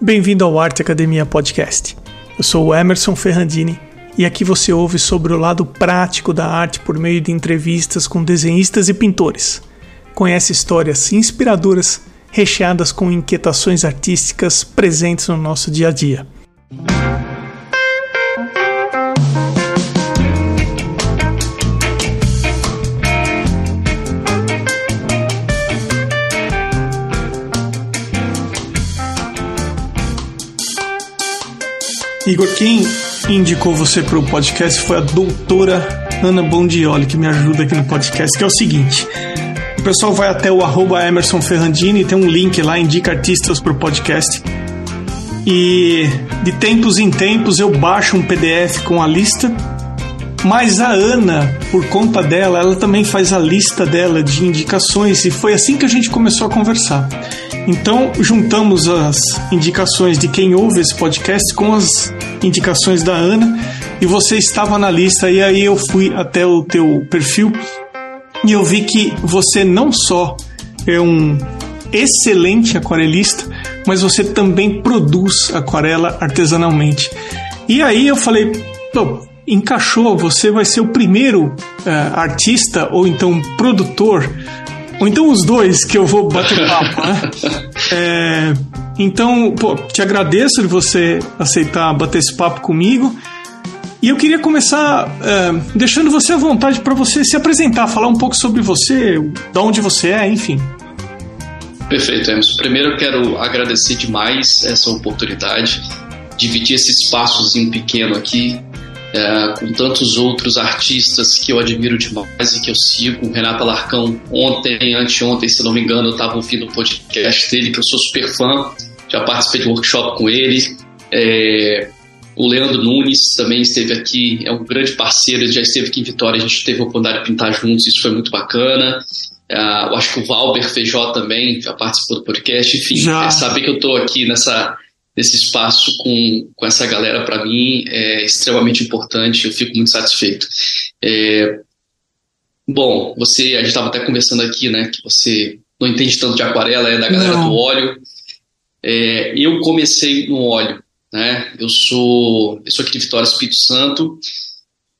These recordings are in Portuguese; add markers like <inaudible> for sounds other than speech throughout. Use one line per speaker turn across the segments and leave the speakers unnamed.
Bem-vindo ao Arte Academia Podcast. Eu sou o Emerson Ferrandini e aqui você ouve sobre o lado prático da arte por meio de entrevistas com desenhistas e pintores. Conhece histórias inspiradoras recheadas com inquietações artísticas presentes no nosso dia a dia. Igor, quem indicou você para o podcast foi a doutora Ana Bondioli, que me ajuda aqui no podcast, que é o seguinte. O pessoal vai até o arroba Emerson Ferrandini, tem um link lá, indica artistas para o podcast. E de tempos em tempos eu baixo um PDF com a lista mas a Ana, por conta dela, ela também faz a lista dela de indicações e foi assim que a gente começou a conversar. Então, juntamos as indicações de quem ouve esse podcast com as indicações da Ana e você estava na lista e aí eu fui até o teu perfil e eu vi que você não só é um excelente aquarelista, mas você também produz aquarela artesanalmente. E aí eu falei, encaixou, você vai ser o primeiro uh, artista ou então produtor, ou então os dois que eu vou bater papo, né? É, então, pô, te agradeço de você aceitar bater esse papo comigo. E eu queria começar uh, deixando você à vontade para você se apresentar, falar um pouco sobre você, de onde você é, enfim.
Perfeito, Emerson. Primeiro eu quero agradecer demais essa oportunidade, dividir esse espaçozinho pequeno aqui é, com tantos outros artistas que eu admiro demais e que eu sigo. O Renato Alarcão, ontem, anteontem, se não me engano, eu estava ouvindo o podcast dele, que eu sou super fã, já participei de workshop com ele. É, o Leandro Nunes também esteve aqui, é um grande parceiro, ele já esteve aqui em Vitória, a gente teve a oportunidade de pintar juntos, isso foi muito bacana. Uh, eu acho que o Valber Feijó também já participou do podcast. Enfim, já. É saber que eu estou aqui nessa, desse espaço com, com essa galera, para mim, é extremamente importante, eu fico muito satisfeito. É, bom, você, a gente estava até conversando aqui, né, que você não entende tanto de aquarela, é da galera não. do óleo. É, eu comecei no óleo, né, eu sou, eu sou aqui de Vitória, Espírito Santo,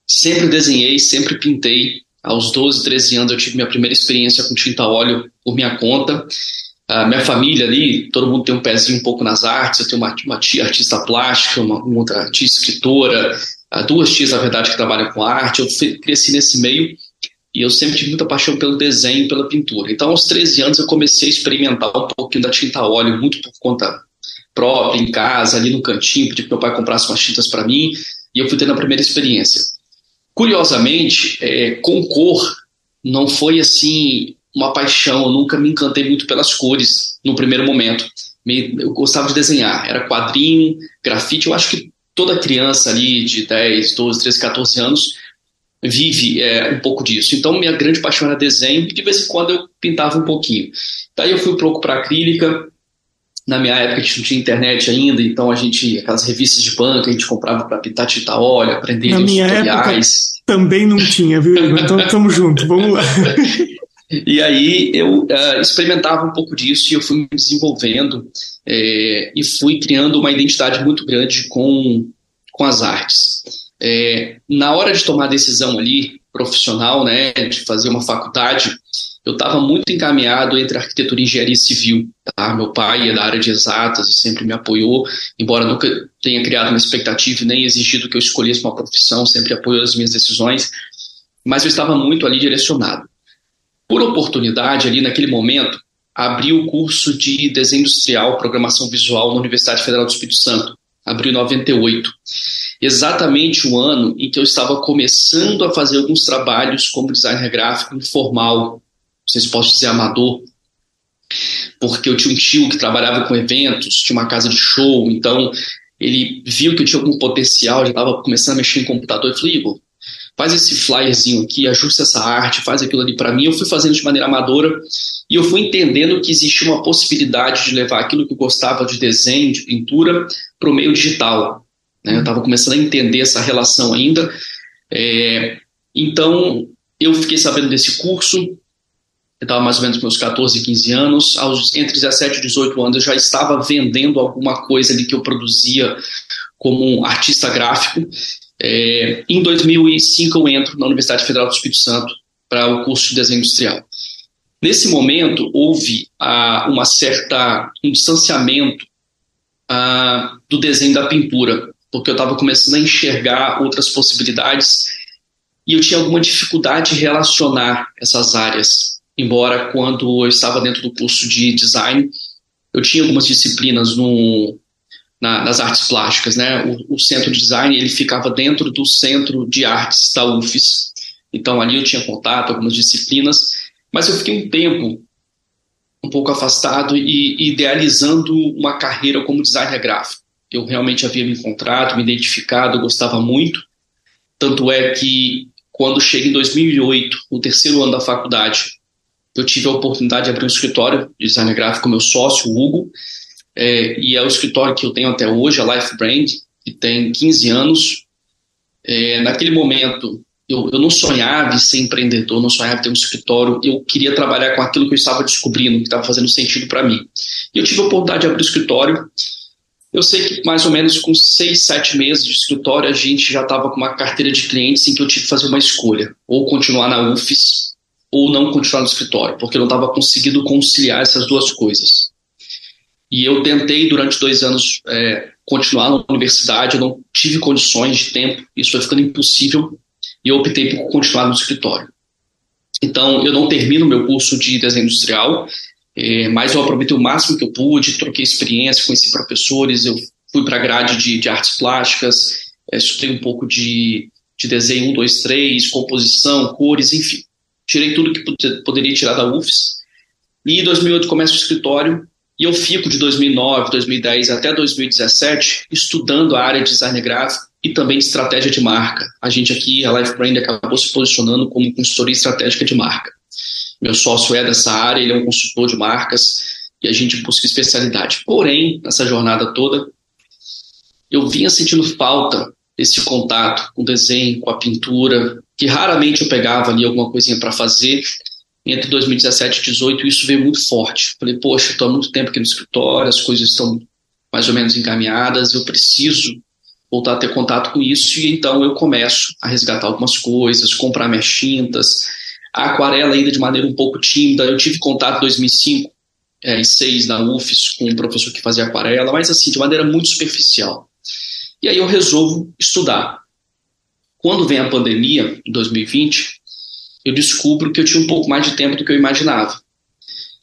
sempre desenhei, sempre pintei, aos 12, 13 anos eu tive minha primeira experiência com tinta óleo por minha conta, a minha família ali, todo mundo tem um pezinho um pouco nas artes. Eu tenho uma, uma tia artista plástica, uma, uma outra tia escritora, duas tias, na verdade, que trabalham com arte. Eu cresci nesse meio e eu sempre tive muita paixão pelo desenho, pela pintura. Então, aos 13 anos, eu comecei a experimentar um pouquinho da tinta óleo, muito por conta própria, em casa, ali no cantinho, pedi que meu pai comprasse umas tintas para mim, e eu fui tendo a primeira experiência. Curiosamente, é, com cor, não foi assim uma paixão, eu nunca me encantei muito pelas cores no primeiro momento. Eu gostava de desenhar, era quadrinho, grafite, eu acho que toda criança ali de 10, 12, 13, 14 anos vive é, um pouco disso. Então, minha grande paixão era desenho e de vez em quando eu pintava um pouquinho. Daí eu fui um pouco para acrílica. Na minha época a gente não tinha internet ainda, então a gente, aquelas revistas de banca, a gente comprava para pintar tinta óleo, aprender
Na minha tutoriais. Época também não tinha, viu? Então estamos juntos, vamos lá. <laughs>
E aí eu uh, experimentava um pouco disso e eu fui me desenvolvendo é, e fui criando uma identidade muito grande com, com as artes. É, na hora de tomar a decisão ali, profissional, né, de fazer uma faculdade, eu estava muito encaminhado entre arquitetura e engenharia civil. Tá? Meu pai é da área de exatas e sempre me apoiou, embora nunca tenha criado uma expectativa nem exigido que eu escolhesse uma profissão, sempre apoiou as minhas decisões, mas eu estava muito ali direcionado. Por oportunidade, ali naquele momento, abri o curso de desenho industrial, programação visual na Universidade Federal do Espírito Santo. Abriu em 98. Exatamente o ano em que eu estava começando a fazer alguns trabalhos como designer gráfico informal, sei se posso dizer amador, porque eu tinha um tio que trabalhava com eventos, tinha uma casa de show, então ele viu que eu tinha algum potencial, já estava começando a mexer em computador e falou, Igor, faz esse flyerzinho aqui, ajusta essa arte, faz aquilo ali para mim. Eu fui fazendo de maneira amadora e eu fui entendendo que existia uma possibilidade de levar aquilo que eu gostava de desenho, de pintura, para o meio digital. Né? Eu estava começando a entender essa relação ainda. É, então, eu fiquei sabendo desse curso, eu estava mais ou menos com meus 14, 15 anos, aos, entre 17 e 18 anos eu já estava vendendo alguma coisa ali que eu produzia como um artista gráfico. É, em 2005 eu entro na Universidade Federal do Espírito Santo para o curso de desenho industrial. Nesse momento houve ah, uma certa um distanciamento ah, do desenho da pintura, porque eu estava começando a enxergar outras possibilidades e eu tinha alguma dificuldade de relacionar essas áreas. Embora quando eu estava dentro do curso de design, eu tinha algumas disciplinas no, na, nas artes plásticas, né? O, o, centro de design ele ficava dentro do centro de artes da UFES. Então ali eu tinha contato, algumas disciplinas, mas eu fiquei um tempo um pouco afastado e idealizando uma carreira como designer gráfico. Eu realmente havia me encontrado, me identificado, gostava muito. Tanto é que quando cheguei em 2008, no terceiro ano da faculdade, eu tive a oportunidade de abrir um escritório de design gráfico com meu sócio, o Hugo, é, e é o escritório que eu tenho até hoje, a Life Brand, que tem 15 anos. É, naquele momento, eu, eu não sonhava em ser empreendedor, não sonhava em ter um escritório, eu queria trabalhar com aquilo que eu estava descobrindo, que estava fazendo sentido para mim. E eu tive a oportunidade de abrir o escritório. Eu sei que mais ou menos com seis, sete meses de escritório, a gente já estava com uma carteira de clientes em que eu tive que fazer uma escolha, ou continuar na UFES, ou não continuar no escritório, porque eu não estava conseguindo conciliar essas duas coisas. E eu tentei durante dois anos é, continuar na universidade, eu não tive condições de tempo, isso foi ficando impossível e eu optei por continuar no escritório. Então, eu não termino meu curso de desenho industrial, é, mas eu aproveitei o máximo que eu pude, troquei experiência, conheci professores, eu fui para a grade de, de, artes plásticas, é, estudei um pouco de, de desenho 1, 2, 3, composição, cores, enfim. Tirei tudo que poderia tirar da UFES. E em 2008 começo o escritório e eu fico de 2009, 2010 até 2017 estudando a área de design gráfico e também de estratégia de marca. A gente aqui, a Life Brand, acabou se posicionando como consultoria estratégica de marca. Meu sócio é dessa área, ele é um consultor de marcas e a gente busca especialidade. Porém, nessa jornada toda, eu vinha sentindo falta desse contato com o desenho, com a pintura, que raramente eu pegava ali alguma coisinha para fazer. Entre 2017 e 2018, isso veio muito forte. Falei, poxa, estou há muito tempo aqui no escritório, as coisas estão mais ou menos encaminhadas, eu preciso voltar a ter contato com isso, e então eu começo a resgatar algumas coisas, comprar minhas tintas, a aquarela ainda de maneira um pouco tímida, eu tive contato em 2005 é, e 2006 na UFES com um professor que fazia aquarela, mas assim, de maneira muito superficial. E aí eu resolvo estudar. Quando vem a pandemia, em 2020, eu descubro que eu tinha um pouco mais de tempo do que eu imaginava.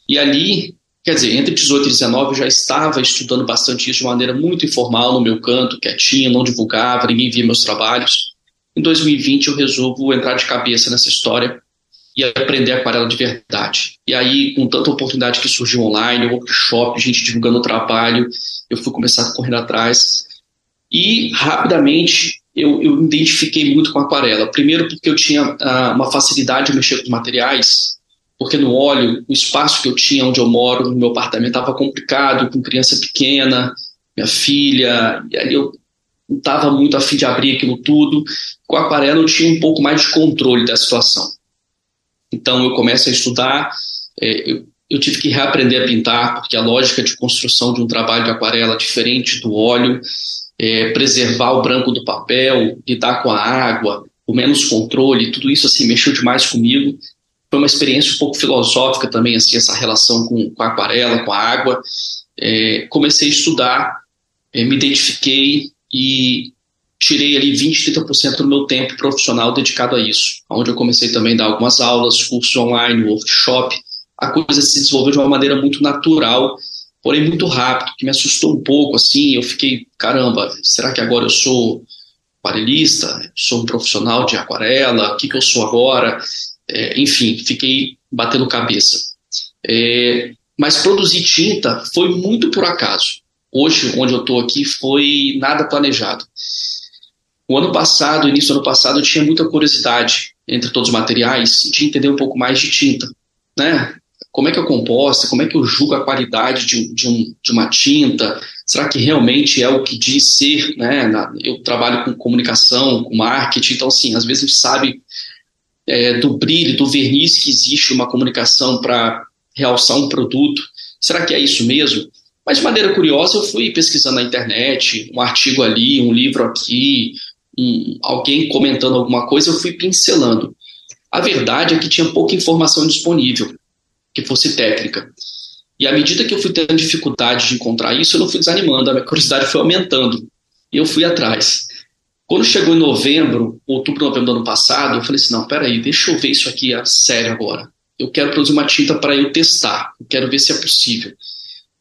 E ali Quer dizer, entre 18 e 19 eu já estava estudando bastante isso de maneira muito informal, no meu canto, quietinho, não divulgava, ninguém via meus trabalhos. Em 2020 eu resolvo entrar de cabeça nessa história e aprender aquarela de verdade. E aí, com tanta oportunidade que surgiu online, workshop, gente divulgando o trabalho, eu fui começar a correr atrás. E rapidamente eu, eu identifiquei muito com aquarela. Primeiro porque eu tinha ah, uma facilidade de mexer com materiais porque no óleo, o espaço que eu tinha onde eu moro, no meu apartamento, estava complicado, com criança pequena, minha filha, e aí eu não estava muito afim de abrir aquilo tudo. Com aquarela eu tinha um pouco mais de controle da situação. Então eu começo a estudar, é, eu, eu tive que reaprender a pintar, porque a lógica de construção de um trabalho de aquarela é diferente do óleo, é, preservar o branco do papel, lidar com a água, o menos controle, tudo isso assim mexeu demais comigo foi uma experiência um pouco filosófica também, assim, essa relação com, com a aquarela, com a água. É, comecei a estudar, é, me identifiquei e tirei ali 20, 30% do meu tempo profissional dedicado a isso, onde eu comecei também a dar algumas aulas, cursos online, workshop. A coisa se desenvolveu de uma maneira muito natural, porém muito rápido, que me assustou um pouco, assim, eu fiquei, caramba, será que agora eu sou aquarelista? Sou um profissional de aquarela? O que, que eu sou agora? É, enfim, fiquei batendo cabeça. É, mas produzir tinta foi muito por acaso. Hoje, onde eu estou aqui, foi nada planejado. O ano passado, início do ano passado, eu tinha muita curiosidade entre todos os materiais de entender um pouco mais de tinta, né? Como é que eu composta, como é que eu julgo a qualidade de, de, um, de uma tinta, será que realmente é o que diz ser, né? eu trabalho com comunicação, com marketing, então assim, às vezes a gente sabe é, do brilho, do verniz que existe uma comunicação para realçar um produto. Será que é isso mesmo? Mas de maneira curiosa, eu fui pesquisando na internet, um artigo ali, um livro aqui, um, alguém comentando alguma coisa, eu fui pincelando. A verdade é que tinha pouca informação disponível, que fosse técnica. E à medida que eu fui tendo dificuldade de encontrar isso, eu não fui desanimando, a minha curiosidade foi aumentando. E eu fui atrás. Quando chegou em novembro, outubro, novembro do ano passado, eu falei assim: não, peraí, deixa eu ver isso aqui a sério agora. Eu quero produzir uma tinta para eu testar, eu quero ver se é possível.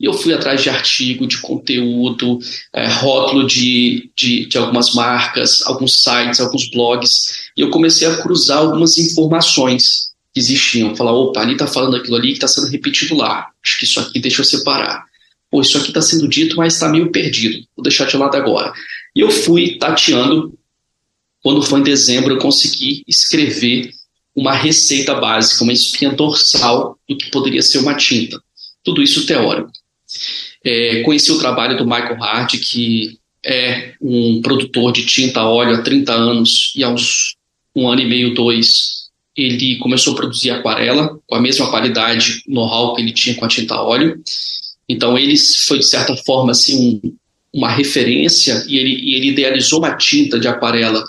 E eu fui atrás de artigo, de conteúdo, é, rótulo de, de, de, algumas marcas, alguns sites, alguns blogs, e eu comecei a cruzar algumas informações que existiam. Falar, opa, ali está falando aquilo ali que está sendo repetido lá. Acho que isso aqui deixa eu separar. Pô, isso aqui está sendo dito, mas está meio perdido. Vou deixar de lado agora. E eu fui tateando. Quando foi em dezembro, eu consegui escrever uma receita básica, uma espinha dorsal do que poderia ser uma tinta. Tudo isso teórico. É, conheci o trabalho do Michael Hart, que é um produtor de tinta a óleo há 30 anos e há uns um ano e meio, dois, ele começou a produzir aquarela com a mesma qualidade, know-how que ele tinha com a tinta óleo. Então ele foi de certa forma assim um, uma referência e ele, e ele idealizou uma tinta de aquarela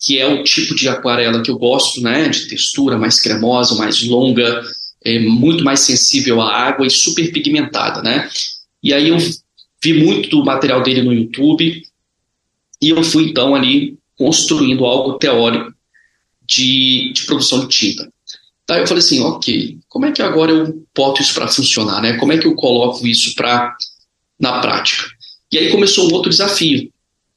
que é o tipo de aquarela que eu gosto, né, de textura mais cremosa, mais longa, é muito mais sensível à água e super pigmentada, né? E aí eu vi muito do material dele no YouTube e eu fui então ali construindo algo teórico de, de produção de tinta. Daí eu falei assim, ok, como é que agora eu boto isso para funcionar, né? Como é que eu coloco isso para na prática? E aí começou um outro desafio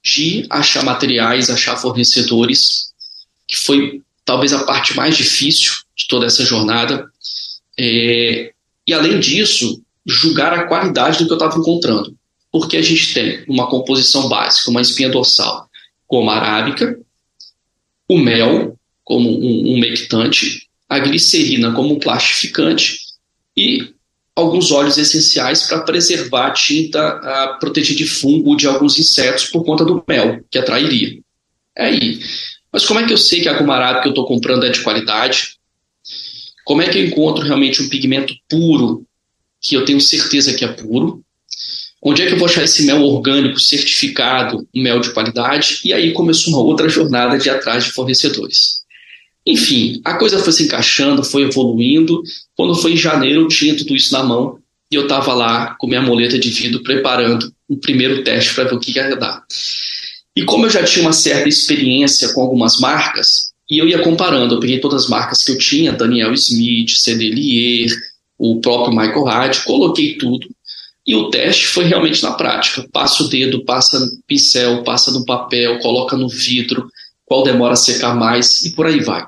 de achar materiais, achar fornecedores, que foi talvez a parte mais difícil de toda essa jornada, é, e além disso, julgar a qualidade do que eu estava encontrando. Porque a gente tem uma composição básica, uma espinha dorsal goma arábica, o mel como um, um a glicerina como um plastificante e alguns óleos essenciais para preservar a tinta a proteger de fungo de alguns insetos por conta do mel, que atrairia. É aí. Mas como é que eu sei que a arábica que eu estou comprando é de qualidade? Como é que eu encontro realmente um pigmento puro, que eu tenho certeza que é puro? Onde é que eu vou achar esse mel orgânico certificado, um mel de qualidade? E aí começou uma outra jornada de atrás de fornecedores. Enfim, a coisa foi se encaixando, foi evoluindo. Quando foi em janeiro, eu tinha tudo isso na mão e eu estava lá com minha moleta de vidro preparando um primeiro teste para ver o que ia dar. E como eu já tinha uma certa experiência com algumas marcas, e eu ia comparando, eu peguei todas as marcas que eu tinha, Daniel Smith, Cedelier, o próprio Michael Hart, coloquei tudo. E o teste foi realmente na prática. Passa o dedo, passa no pincel, passa no papel, coloca no vidro, qual demora a secar mais e por aí vai.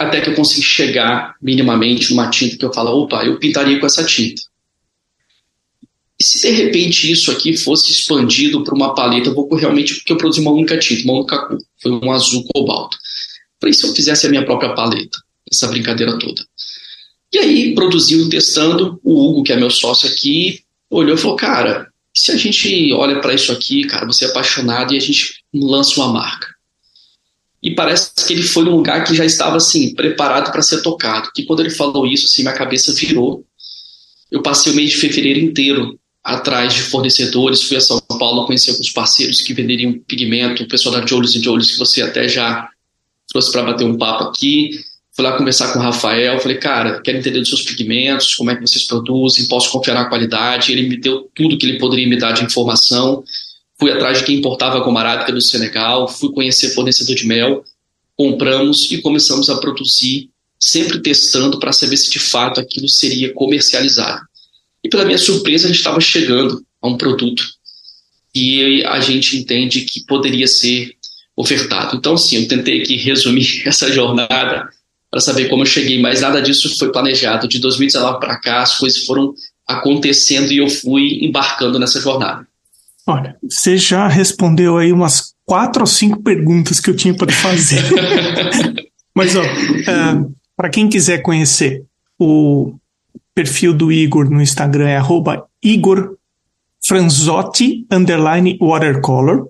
Até que eu consegui chegar minimamente numa tinta que eu falo, opa, eu pintaria com essa tinta. E se de repente isso aqui fosse expandido para uma paleta, eu vou realmente porque eu produzi uma única tinta, uma única cor, foi um azul cobalto. Falei, se eu fizesse a minha própria paleta, essa brincadeira toda. E aí, produziu, testando, o Hugo, que é meu sócio aqui, olhou e falou, cara, se a gente olha para isso aqui, cara, você é apaixonado e a gente lança uma marca. E parece que ele foi num lugar que já estava, assim, preparado para ser tocado. Que quando ele falou isso, assim, minha cabeça virou. Eu passei o mês de fevereiro inteiro atrás de fornecedores, fui a São Paulo, conheci alguns parceiros que venderiam pigmento, o pessoal da Jolis e Jolis, que você até já trouxe para bater um papo aqui. Fui lá conversar com o Rafael, falei, cara, quero entender dos seus pigmentos, como é que vocês produzem, posso confiar na qualidade. Ele me deu tudo que ele poderia me dar de informação. Fui atrás de quem importava goma arábica do Senegal, fui conhecer fornecedor de mel, compramos e começamos a produzir, sempre testando para saber se de fato aquilo seria comercializado. E pela minha surpresa, a gente estava chegando a um produto e a gente entende que poderia ser ofertado. Então, sim, eu tentei aqui resumir <laughs> essa jornada para saber como eu cheguei, mas nada disso foi planejado. De 2019 para cá, as coisas foram acontecendo e eu fui embarcando nessa jornada.
Olha, você já respondeu aí umas quatro ou cinco perguntas que eu tinha para fazer. <laughs> mas, ó, é, para quem quiser conhecer, o perfil do Igor no Instagram é Igor Franzotti underline watercolor.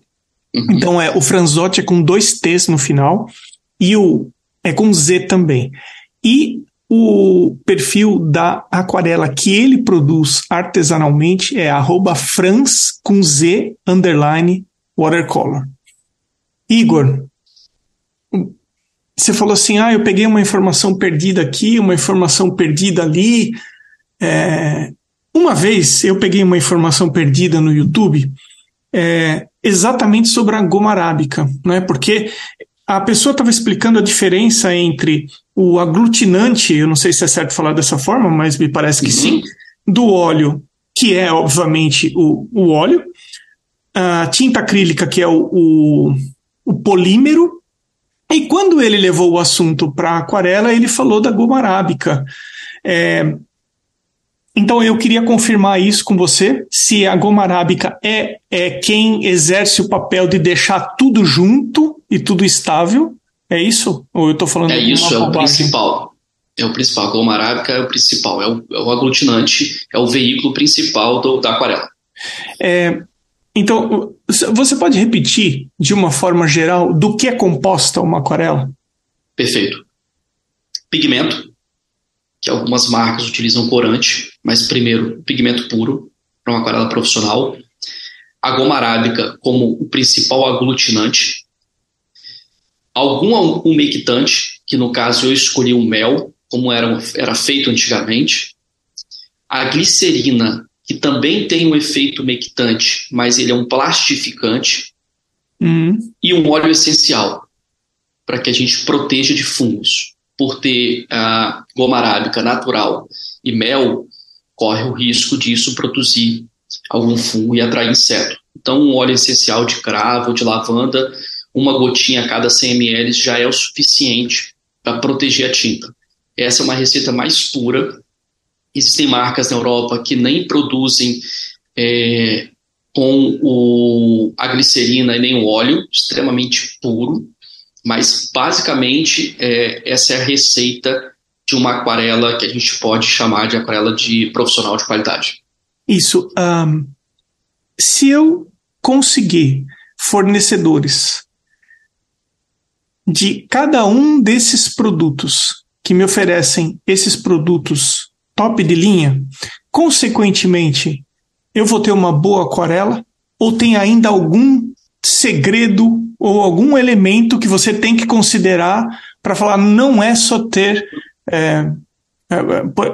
Uhum. Então é o Franzotti é com dois T's no final e o é com Z também. E o perfil da aquarela que ele produz artesanalmente é Franz com Z underline watercolor. Igor, você falou assim: ah, eu peguei uma informação perdida aqui, uma informação perdida ali. É, uma vez eu peguei uma informação perdida no YouTube é, exatamente sobre a goma arábica, né? porque a pessoa estava explicando a diferença entre o aglutinante, eu não sei se é certo falar dessa forma, mas me parece que uhum. sim, do óleo, que é obviamente o, o óleo, a tinta acrílica, que é o, o, o polímero, e quando ele levou o assunto para aquarela, ele falou da goma arábica. É, então eu queria confirmar isso com você, se a goma arábica é, é quem exerce o papel de deixar tudo junto e tudo estável. É isso? Ou eu estou falando
É isso, é o principal. É o principal. A goma arábica é o principal, é o, é o aglutinante, é o veículo principal do, da aquarela.
É, então, você pode repetir de uma forma geral do que é composta uma aquarela?
Perfeito. Pigmento, que algumas marcas utilizam corante, mas primeiro, pigmento puro para uma aquarela profissional. A goma arábica como o principal aglutinante. Algum umectante, que no caso eu escolhi o mel, como era, era feito antigamente. A glicerina, que também tem um efeito umectante, mas ele é um plastificante.
Uhum.
E um óleo essencial, para que a gente proteja de fungos por ter a goma arábica natural e mel, corre o risco disso produzir algum fungo e atrair inseto. Então, um óleo essencial de cravo, de lavanda, uma gotinha a cada 100 ml já é o suficiente para proteger a tinta. Essa é uma receita mais pura. Existem marcas na Europa que nem produzem é, com o, a glicerina e nem o óleo, extremamente puro. Mas, basicamente, é, essa é a receita de uma aquarela que a gente pode chamar de aquarela de profissional de qualidade.
Isso. Um, se eu conseguir fornecedores de cada um desses produtos que me oferecem esses produtos top de linha, consequentemente, eu vou ter uma boa aquarela? Ou tem ainda algum segredo ou algum elemento que você tem que considerar para falar não é só ter. É, é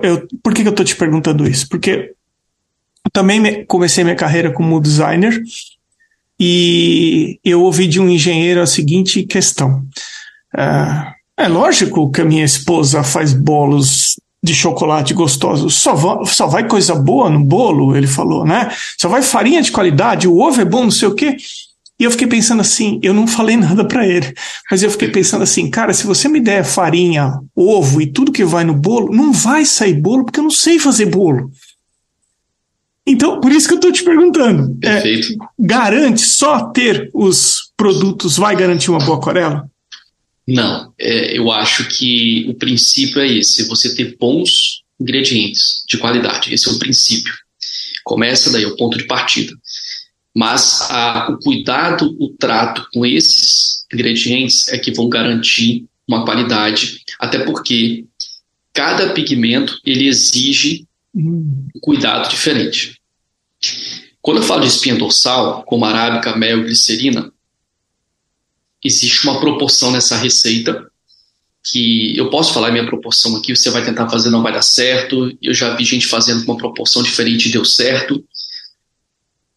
eu, por que, eu estou te perguntando isso? Porque eu também comecei minha carreira como designer e eu ouvi de um engenheiro a seguinte questão. É, é lógico que a minha esposa faz bolos de chocolate gostosos. Só, só vai coisa boa no bolo, ele falou, né? Só vai farinha de qualidade, o ovo é bom, não sei o quê. E eu fiquei pensando assim, eu não falei <laughs> nada para ele, mas eu fiquei pensando assim, cara, se você me der farinha, ovo e tudo que vai no bolo, não vai sair bolo porque eu não sei fazer bolo. Então, por isso que eu estou te perguntando.
É, Perfeito.
É, garante só ter os produtos vai garantir uma boa aquarela?
Não, é, eu acho que o princípio é esse: você ter bons ingredientes de qualidade. Esse é o princípio. Começa daí, é o ponto de partida. Mas a, o cuidado, o trato com esses ingredientes é que vão garantir uma qualidade, até porque cada pigmento ele exige um cuidado diferente. Quando eu falo de espinha dorsal, como arábica, mel, glicerina, existe uma proporção nessa receita que eu posso falar minha proporção aqui, você vai tentar fazer, não vai dar certo. Eu já vi gente fazendo com uma proporção diferente e deu certo.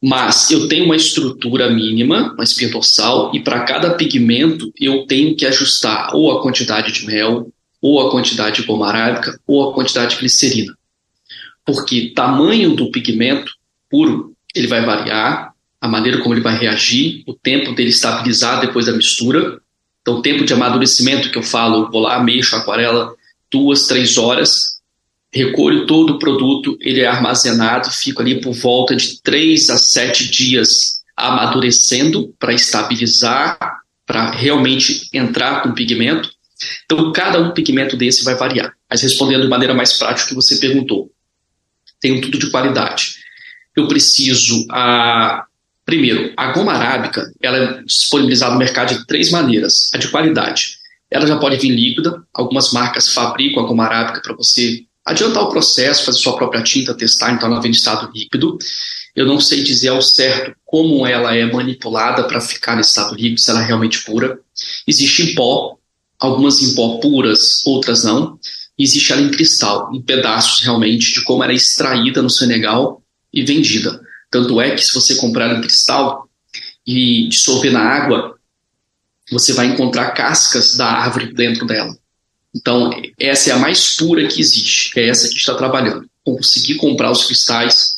Mas eu tenho uma estrutura mínima, uma espinha dorsal, e para cada pigmento eu tenho que ajustar ou a quantidade de mel, ou a quantidade de goma arábica, ou a quantidade de glicerina. Porque tamanho do pigmento puro, ele vai variar, a maneira como ele vai reagir, o tempo dele estabilizar depois da mistura. Então, o tempo de amadurecimento que eu falo, vou lá, mexo a aquarela duas, três horas, recolho todo o produto, ele é armazenado, fica ali por volta de 3 a 7 dias amadurecendo para estabilizar, para realmente entrar com pigmento. Então, cada um pigmento desse vai variar. Mas respondendo de maneira mais prática que você perguntou, tenho tudo de qualidade. Eu preciso, a, primeiro, a goma arábica, ela é disponibilizada no mercado de três maneiras. A de qualidade. ela já pode vir líquida. Algumas marcas fabricam a goma arábica para você adiantar o processo, fazer sua própria tinta, testar, então ela vem em estado líquido. Eu não sei dizer ao certo como ela é manipulada para ficar nesse estado líquido, se ela é realmente pura. Existe em pó, algumas em pó puras, outras não. Existe ela em cristal, em pedaços realmente, de como ela é extraída no Senegal e vendida. Tanto é que se você comprar em cristal e dissolver na água, você vai encontrar cascas da árvore dentro dela. Então, essa é a mais pura que existe, é essa que está trabalhando. Conseguir comprar os cristais,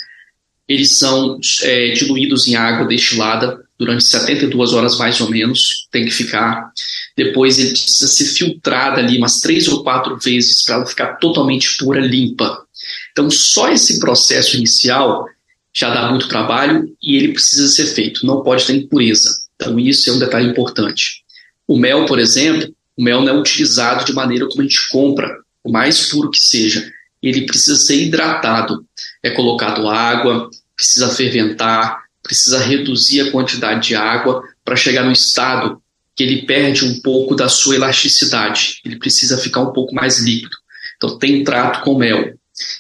eles são é, diluídos em água destilada durante 72 horas mais ou menos, tem que ficar. Depois ele precisa ser filtrado ali umas três ou quatro vezes para ela ficar totalmente pura, limpa. Então, só esse processo inicial já dá muito trabalho e ele precisa ser feito, não pode ter impureza. Então, isso é um detalhe importante. O mel, por exemplo, o mel não é utilizado de maneira como a gente compra, o mais puro que seja. Ele precisa ser hidratado. É colocado água, precisa ferventar, precisa reduzir a quantidade de água para chegar no estado que ele perde um pouco da sua elasticidade. Ele precisa ficar um pouco mais líquido. Então tem trato com mel.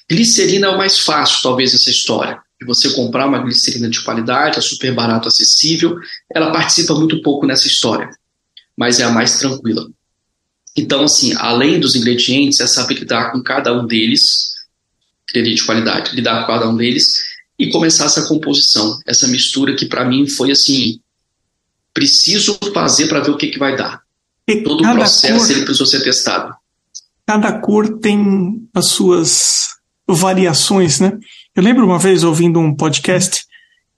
Glicerina é o mais fácil, talvez, essa história. De você comprar uma glicerina de qualidade, é super barato, acessível. Ela participa muito pouco nessa história, mas é a mais tranquila. Então, assim, além dos ingredientes, é saber lidar com cada um deles, ingrediente de qualidade, lidar com cada um deles e começar essa composição, essa mistura que para mim foi assim, preciso fazer para ver o que, que vai dar. E Todo o processo cor, ele precisou ser testado.
Cada cor tem as suas variações, né? Eu lembro uma vez ouvindo um podcast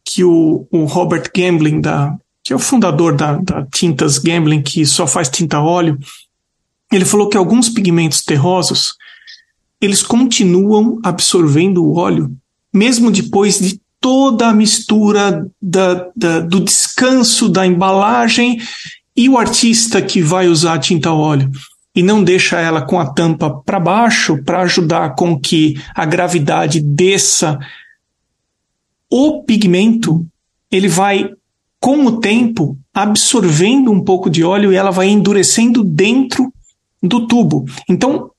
que o, o Robert Gambling, da, que é o fundador da, da Tintas Gambling, que só faz tinta óleo, ele falou que alguns pigmentos terrosos eles continuam absorvendo o óleo, mesmo depois de toda a mistura da, da, do descanso da embalagem e o artista que vai usar a tinta óleo e não deixa ela com a tampa para baixo para ajudar com que a gravidade desça. O pigmento ele vai com o tempo absorvendo um pouco de óleo e ela vai endurecendo dentro do tubo. Então,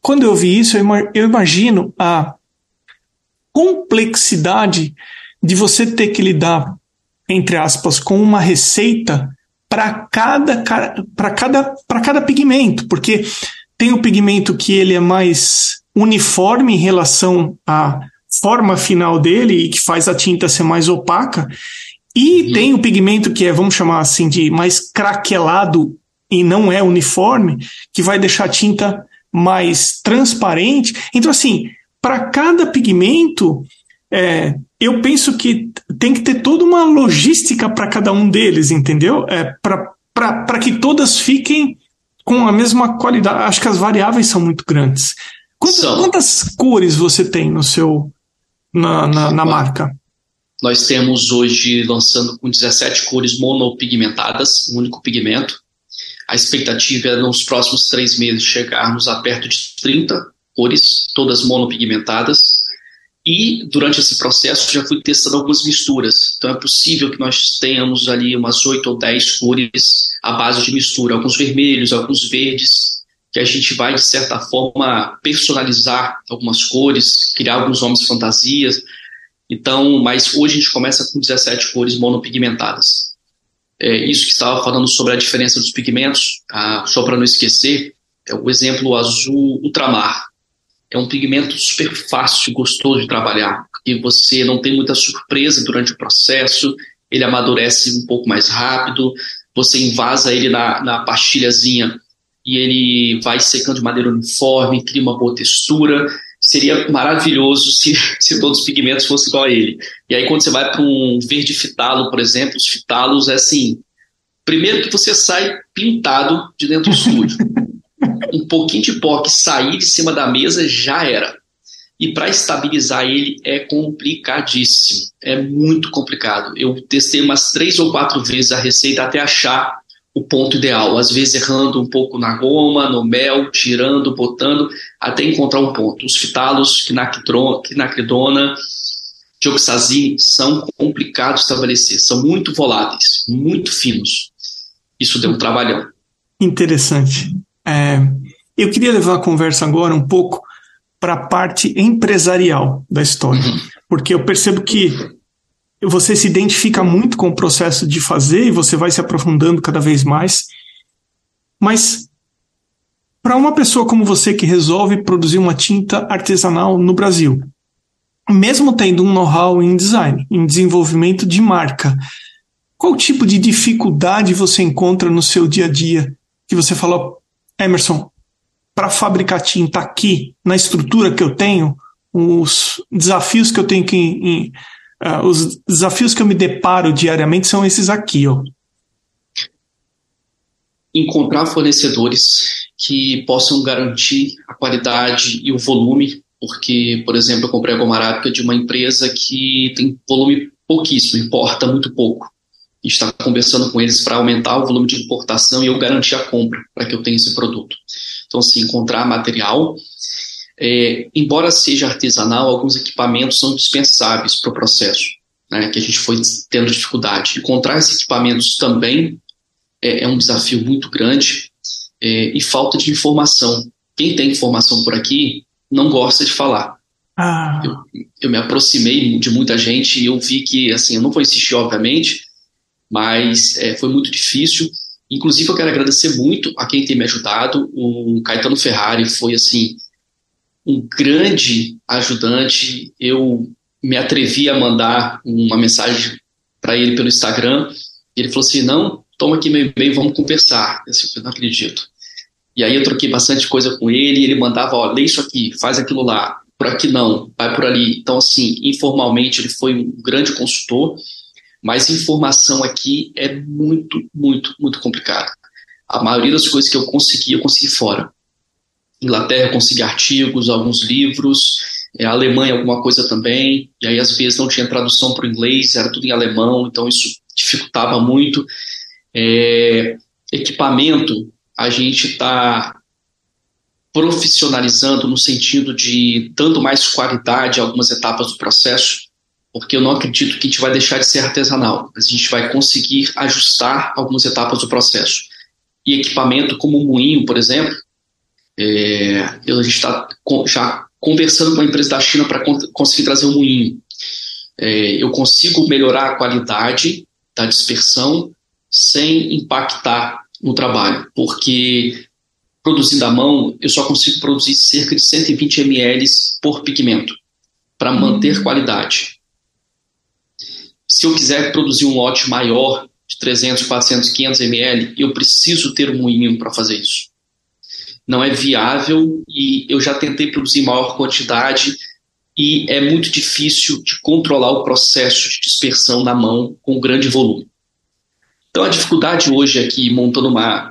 quando eu vi isso, eu imagino a complexidade de você ter que lidar, entre aspas, com uma receita para cada, para cada, cada pigmento, porque tem o pigmento que ele é mais uniforme em relação à forma final dele e que faz a tinta ser mais opaca, e uhum. tem o pigmento que é, vamos chamar assim, de mais craquelado e não é uniforme, que vai deixar a tinta mais transparente. Então, assim, para cada pigmento, é, eu penso que tem que ter toda uma logística para cada um deles, entendeu? É, para que todas fiquem com a mesma qualidade. Acho que as variáveis são muito grandes. Quantas, quantas cores você tem no seu na, na, na marca?
Nós temos hoje lançando com 17 cores monopigmentadas, um único pigmento. A expectativa é nos próximos três meses chegarmos a perto de 30 cores, todas monopigmentadas. E durante esse processo já fui testando algumas misturas. Então é possível que nós tenhamos ali umas 8 ou 10 cores à base de mistura, alguns vermelhos, alguns verdes, que a gente vai, de certa forma, personalizar algumas cores, criar alguns nomes fantasias. Então, mas hoje a gente começa com 17 cores monopigmentadas é, isso que estava falando sobre a diferença dos pigmentos, ah, só para não esquecer, é o exemplo azul ultramar. É um pigmento super fácil, gostoso de trabalhar, porque você não tem muita surpresa durante o processo, ele amadurece um pouco mais rápido, você invasa ele na, na pastilhazinha e ele vai secando de maneira uniforme, cria uma boa textura. Seria maravilhoso se, <laughs> se todos os pigmentos fossem igual a ele. E aí, quando você vai para um verde fitalo, por exemplo, os fitalos é assim: primeiro que você sai pintado de dentro do estúdio. <laughs> um pouquinho de pó que sair de cima da mesa já era. E para estabilizar ele é complicadíssimo. É muito complicado. Eu testei umas três ou quatro vezes a receita até achar o ponto ideal, às vezes errando um pouco na goma, no mel, tirando, botando, até encontrar um ponto. Os fitalos, quinacridona, dioxazine são complicados de estabelecer, são muito voláteis, muito finos. Isso deu um trabalhão.
interessante. É, eu queria levar a conversa agora um pouco para a parte empresarial da história, uhum. porque eu percebo que você se identifica muito com o processo de fazer e você vai se aprofundando cada vez mais. Mas para uma pessoa como você que resolve produzir uma tinta artesanal no Brasil, mesmo tendo um know-how em design, em desenvolvimento de marca, qual tipo de dificuldade você encontra no seu dia a dia que você falou, Emerson, para fabricar tinta aqui, na estrutura que eu tenho, os desafios que eu tenho que. Em, uh, os desafios que eu me deparo diariamente são esses aqui, ó.
Encontrar fornecedores que possam garantir a qualidade e o volume, porque, por exemplo, eu comprei a goma arábica de uma empresa que tem volume pouquíssimo, importa muito pouco. E está conversando com eles para aumentar o volume de importação e eu garantir a compra para que eu tenha esse produto. Então, assim, encontrar material. É, embora seja artesanal, alguns equipamentos são dispensáveis para o processo, né, que a gente foi tendo dificuldade. Encontrar esses equipamentos também é, é um desafio muito grande é, e falta de informação. Quem tem informação por aqui não gosta de falar. Ah. Eu, eu, me aproximei de muita gente e eu vi que, assim, eu não vou insistir, obviamente, mas é, foi muito difícil. Inclusive, eu quero agradecer muito a quem tem me ajudado. O Caetano Ferrari foi, assim, um grande ajudante. Eu me atrevi a mandar uma mensagem para ele pelo Instagram. Ele falou assim: não, toma aqui meu e-mail, vamos conversar. Eu, assim, não acredito. E aí eu troquei bastante coisa com ele, e ele mandava, ó, lê isso aqui, faz aquilo lá, por aqui não, vai por ali. Então, assim, informalmente ele foi um grande consultor mas informação aqui é muito, muito, muito complicado. A maioria das coisas que eu consegui, eu consegui fora. Inglaterra, eu consegui artigos, alguns livros, é, Alemanha, alguma coisa também, e aí às vezes não tinha tradução para o inglês, era tudo em alemão, então isso dificultava muito. É, equipamento, a gente está profissionalizando no sentido de dando mais qualidade a algumas etapas do processo porque eu não acredito que a gente vai deixar de ser artesanal, mas a gente vai conseguir ajustar algumas etapas do processo. E equipamento como o moinho, por exemplo, é, a gente está já conversando com a empresa da China para conseguir trazer um moinho. É, eu consigo melhorar a qualidade da dispersão sem impactar no trabalho, porque produzindo à mão, eu só consigo produzir cerca de 120 ml por pigmento para manter hum. qualidade. Se eu quiser produzir um lote maior, de 300, 400, 500 ml, eu preciso ter um moinho para fazer isso. Não é viável e eu já tentei produzir maior quantidade e é muito difícil de controlar o processo de dispersão na mão com grande volume. Então a dificuldade hoje aqui montando uma,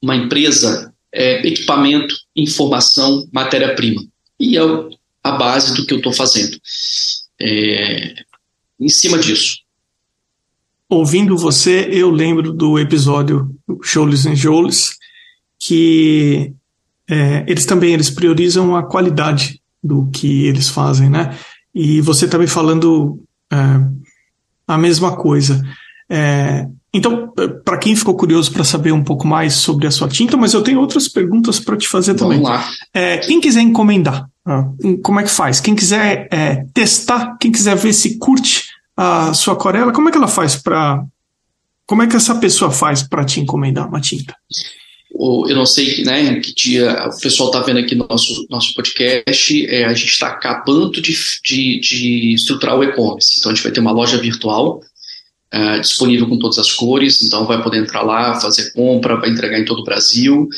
uma empresa é equipamento, informação, matéria-prima. E é a base do que eu estou fazendo. É, em cima disso.
Ouvindo você, eu lembro do episódio Shows and Joules, que é, eles também eles priorizam a qualidade do que eles fazem, né? E você também falando é, a mesma coisa. É, então, para quem ficou curioso para saber um pouco mais sobre a sua tinta, mas eu tenho outras perguntas para te fazer Vamos também.
Lá.
É, quem quiser encomendar, ah, como é que faz? Quem quiser é, testar, quem quiser ver se curte a sua aquarela, como é que ela faz para. Como é que essa pessoa faz para te encomendar uma tinta?
Eu não sei né, que dia o pessoal está vendo aqui no nosso, nosso podcast, é, a gente está acabando de, de, de estruturar o e-commerce. Então a gente vai ter uma loja virtual é, disponível com todas as cores, então vai poder entrar lá, fazer compra, vai entregar em todo o Brasil.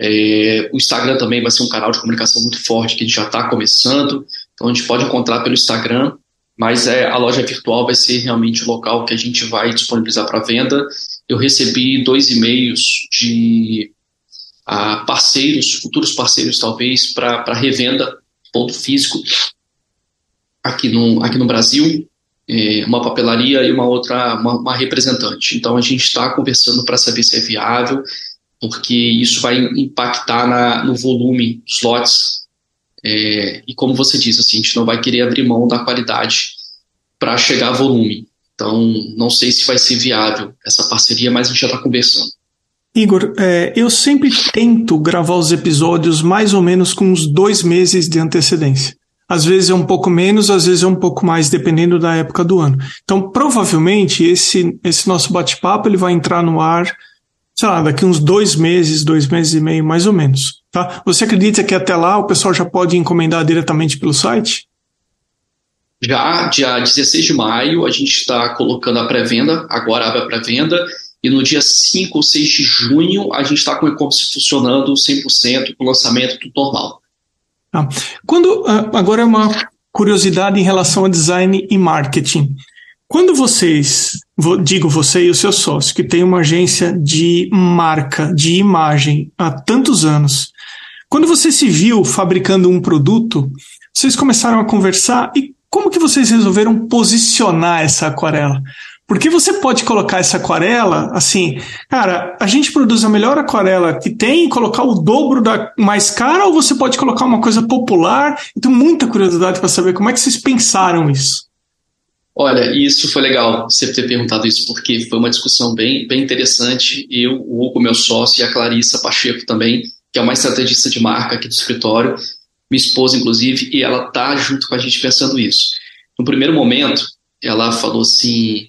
É, o Instagram também vai ser um canal de comunicação muito forte que a gente já está começando. Então a gente pode encontrar pelo Instagram, mas é, a loja virtual vai ser realmente o local que a gente vai disponibilizar para venda. Eu recebi dois e-mails de parceiros, futuros parceiros talvez, para revenda, ponto físico, aqui no, aqui no Brasil, é, uma papelaria e uma outra, uma, uma representante. Então a gente está conversando para saber se é viável, porque isso vai impactar na, no volume dos lotes. É, e como você disse, assim, a gente não vai querer abrir mão da qualidade para chegar a volume. Então, não sei se vai ser viável essa parceria, mas a gente já está conversando.
Igor, é, eu sempre tento gravar os episódios mais ou menos com uns dois meses de antecedência. Às vezes é um pouco menos, às vezes é um pouco mais, dependendo da época do ano. Então, provavelmente, esse, esse nosso bate-papo ele vai entrar no ar, sei lá, daqui uns dois meses, dois meses e meio, mais ou menos. Tá? Você acredita que até lá o pessoal já pode encomendar diretamente pelo site?
Já, dia 16 de maio, a gente está colocando a pré-venda, agora abre a pré-venda, e no dia 5 ou 6 de junho a gente está com o e-commerce funcionando 100%, com o lançamento tudo normal.
Ah, quando ah, agora é uma curiosidade em relação a design e marketing. Quando vocês, digo você e o seu sócio, que tem uma agência de marca, de imagem há tantos anos, quando você se viu fabricando um produto, vocês começaram a conversar e como que vocês resolveram posicionar essa aquarela? Porque você pode colocar essa aquarela, assim, cara, a gente produz a melhor aquarela que tem colocar o dobro da mais cara, ou você pode colocar uma coisa popular? Então, muita curiosidade para saber como é que vocês pensaram isso.
Olha, isso foi legal você ter perguntado isso, porque foi uma discussão bem, bem interessante. Eu, o Hugo, meu sócio, e a Clarissa Pacheco também, que é uma estrategista de marca aqui do escritório, minha esposa, inclusive, e ela tá junto com a gente pensando isso. No primeiro momento, ela falou assim,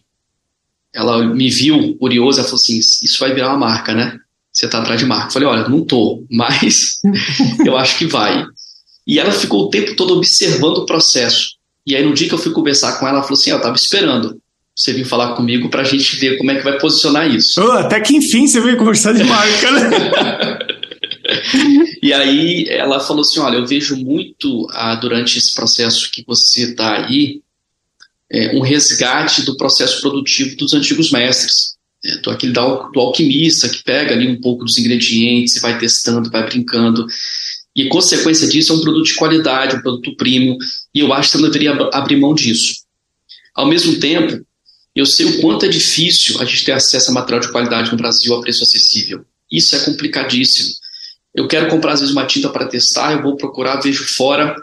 ela me viu curiosa, ela falou assim, isso vai virar uma marca, né? Você tá atrás de marca. Eu falei, olha, não tô, mas <laughs> eu acho que vai. E ela ficou o tempo todo observando o processo. E aí no dia que eu fui conversar com ela, ela falou assim, eu tava esperando você vir falar comigo para a gente ver como é que vai posicionar isso.
Oh, até que enfim você veio conversar de marca, né? <laughs>
e aí ela falou assim, olha, eu vejo muito ah, durante esse processo que você está aí, é, um resgate do processo produtivo dos antigos mestres. É, do, aquele do, do alquimista que pega ali um pouco dos ingredientes vai testando, vai brincando. E consequência disso é um produto de qualidade, um produto premium, e eu acho que você não deveria abrir mão disso. Ao mesmo tempo, eu sei o quanto é difícil a gente ter acesso a material de qualidade no Brasil a preço acessível. Isso é complicadíssimo. Eu quero comprar, às vezes, uma tinta para testar, eu vou procurar, vejo fora,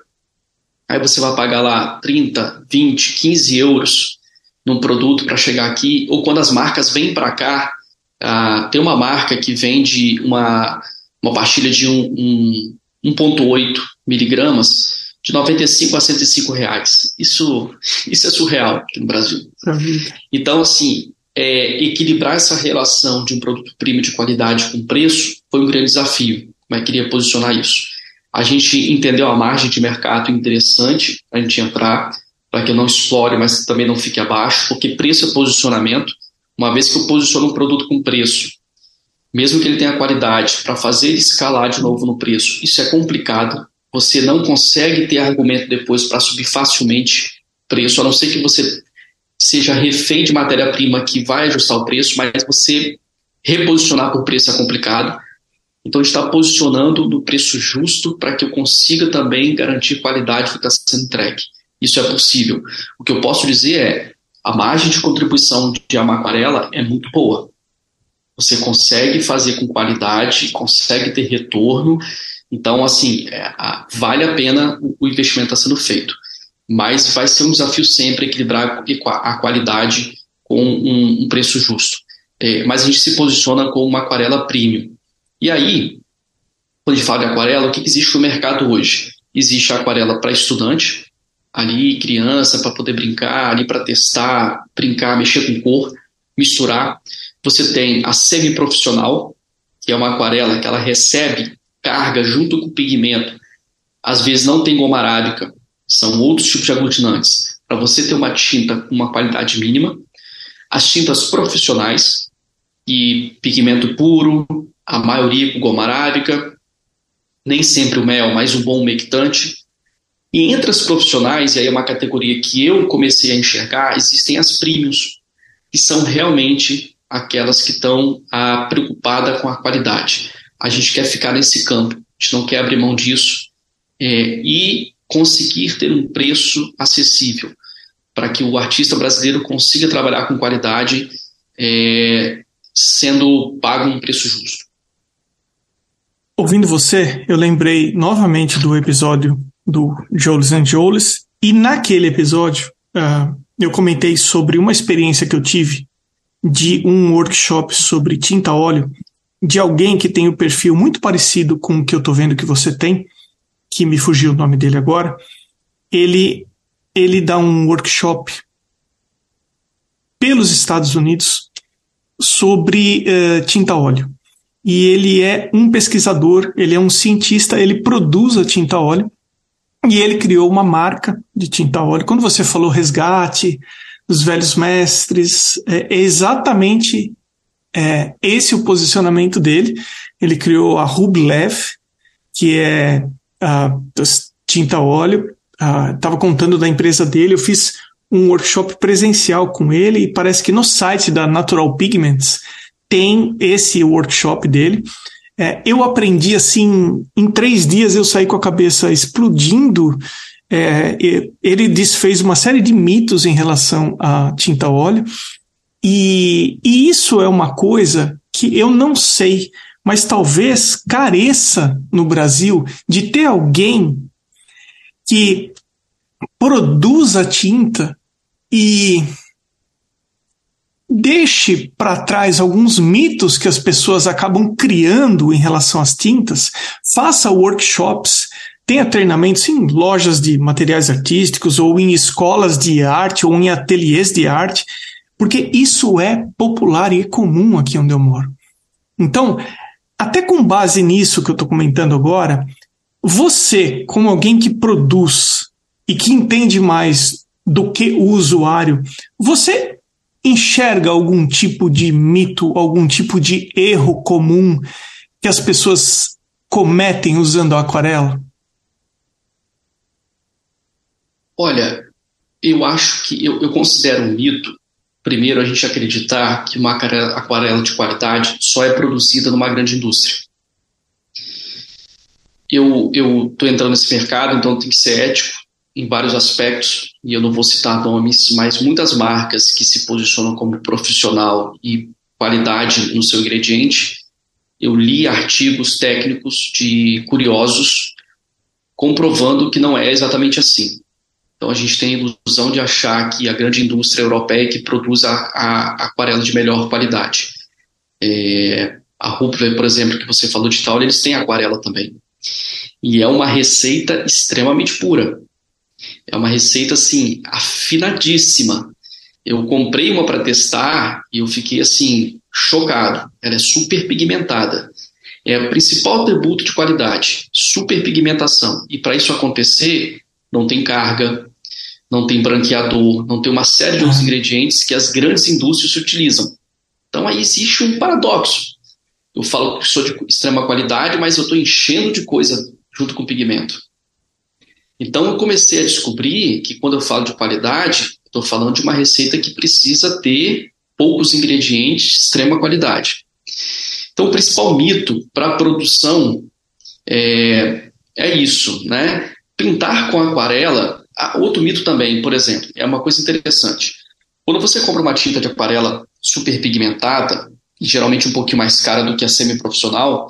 aí você vai pagar lá 30, 20, 15 euros num produto para chegar aqui, ou quando as marcas vêm para cá, ah, tem uma marca que vende uma, uma pastilha de um, um 1,8 miligramas de 95 a 105 reais. Isso, isso é surreal aqui no Brasil. Então, assim, é, equilibrar essa relação de um produto primo de qualidade com preço foi um grande desafio como é que queria posicionar isso. A gente entendeu a margem de mercado interessante a gente entrar, para que não explore, mas também não fique abaixo, porque preço é posicionamento. Uma vez que eu posiciono um produto com preço, mesmo que ele tenha qualidade, para fazer ele escalar de novo no preço, isso é complicado. Você não consegue ter argumento depois para subir facilmente preço, a não ser que você seja refém de matéria-prima que vai ajustar o preço, mas você reposicionar por preço é complicado. Então, está posicionando no preço justo para que eu consiga também garantir qualidade do que está sendo entregue. Isso é possível. O que eu posso dizer é a margem de contribuição de Amaquarela é muito boa. Você consegue fazer com qualidade, consegue ter retorno. Então, assim, é, a, vale a pena o, o investimento está sendo feito. Mas vai ser um desafio sempre equilibrar a qualidade com um, um preço justo. É, mas a gente se posiciona como uma aquarela premium. E aí, quando a gente fala de aquarela, o que existe no mercado hoje? Existe a aquarela para estudante, ali criança para poder brincar, ali para testar, brincar, mexer com cor, misturar. Você tem a semi-profissional, que é uma aquarela que ela recebe carga junto com o pigmento. Às vezes não tem goma arábica, são outros tipos de aglutinantes. Para você ter uma tinta com uma qualidade mínima. As tintas profissionais, e pigmento puro, a maioria com goma arábica, nem sempre o mel, mas um bom umectante. E entre as profissionais, e aí é uma categoria que eu comecei a enxergar, existem as premiums, que são realmente aquelas que estão ah, preocupadas com a qualidade. A gente quer ficar nesse campo, a gente não quer abrir mão disso é, e conseguir ter um preço acessível para que o artista brasileiro consiga trabalhar com qualidade, é, sendo pago um preço justo.
Ouvindo você, eu lembrei novamente do episódio do Jolis and e naquele episódio uh, eu comentei sobre uma experiência que eu tive de um workshop sobre tinta óleo de alguém que tem o um perfil muito parecido com o que eu estou vendo que você tem, que me fugiu o nome dele agora. Ele, ele dá um workshop pelos Estados Unidos sobre uh, tinta óleo. E ele é um pesquisador, ele é um cientista, ele produz a tinta óleo e ele criou uma marca de tinta óleo. Quando você falou resgate dos velhos mestres, é, é exatamente é, esse o posicionamento dele. Ele criou a Rublev, que é a tinta óleo. Estava contando da empresa dele. Eu fiz um workshop presencial com ele e parece que no site da Natural Pigments tem esse workshop dele. É, eu aprendi assim, em três dias eu saí com a cabeça explodindo. É, ele desfez uma série de mitos em relação à tinta óleo, e, e isso é uma coisa que eu não sei, mas talvez careça no Brasil de ter alguém que produza tinta e deixe para trás alguns mitos que as pessoas acabam criando em relação às tintas, faça workshops, tenha treinamentos em lojas de materiais artísticos ou em escolas de arte ou em ateliês de arte, porque isso é popular e comum aqui onde eu moro. Então, até com base nisso que eu estou comentando agora, você, como alguém que produz e que entende mais do que o usuário, você enxerga algum tipo de mito, algum tipo de erro comum que as pessoas cometem usando a aquarela?
Olha, eu acho que eu, eu considero um mito, primeiro, a gente acreditar que uma aquarela de qualidade só é produzida numa grande indústria. Eu estou entrando nesse mercado, então tem que ser ético em vários aspectos, e eu não vou citar nomes, mas muitas marcas que se posicionam como profissional e qualidade no seu ingrediente. Eu li artigos técnicos de curiosos comprovando que não é exatamente assim. Então a gente tem a ilusão de achar que a grande indústria europeia que produz a, a aquarela de melhor qualidade. É, a Rupler, por exemplo, que você falou de tal, eles têm aquarela também. E é uma receita extremamente pura. É uma receita assim afinadíssima. Eu comprei uma para testar e eu fiquei assim chocado. Ela é super pigmentada. É o principal atributo de qualidade, super pigmentação. E para isso acontecer, não tem carga, não tem branqueador, não tem uma série de outros ah. ingredientes que as grandes indústrias utilizam. Então aí existe um paradoxo. Eu falo que sou de extrema qualidade, mas eu estou enchendo de coisa junto com o pigmento. Então eu comecei a descobrir que quando eu falo de qualidade, estou falando de uma receita que precisa ter poucos ingredientes extrema qualidade. Então o principal mito para a produção é, é isso, né? Pintar com aquarela, outro mito também, por exemplo, é uma coisa interessante. Quando você compra uma tinta de aquarela super pigmentada, geralmente um pouquinho mais cara do que a semi-profissional,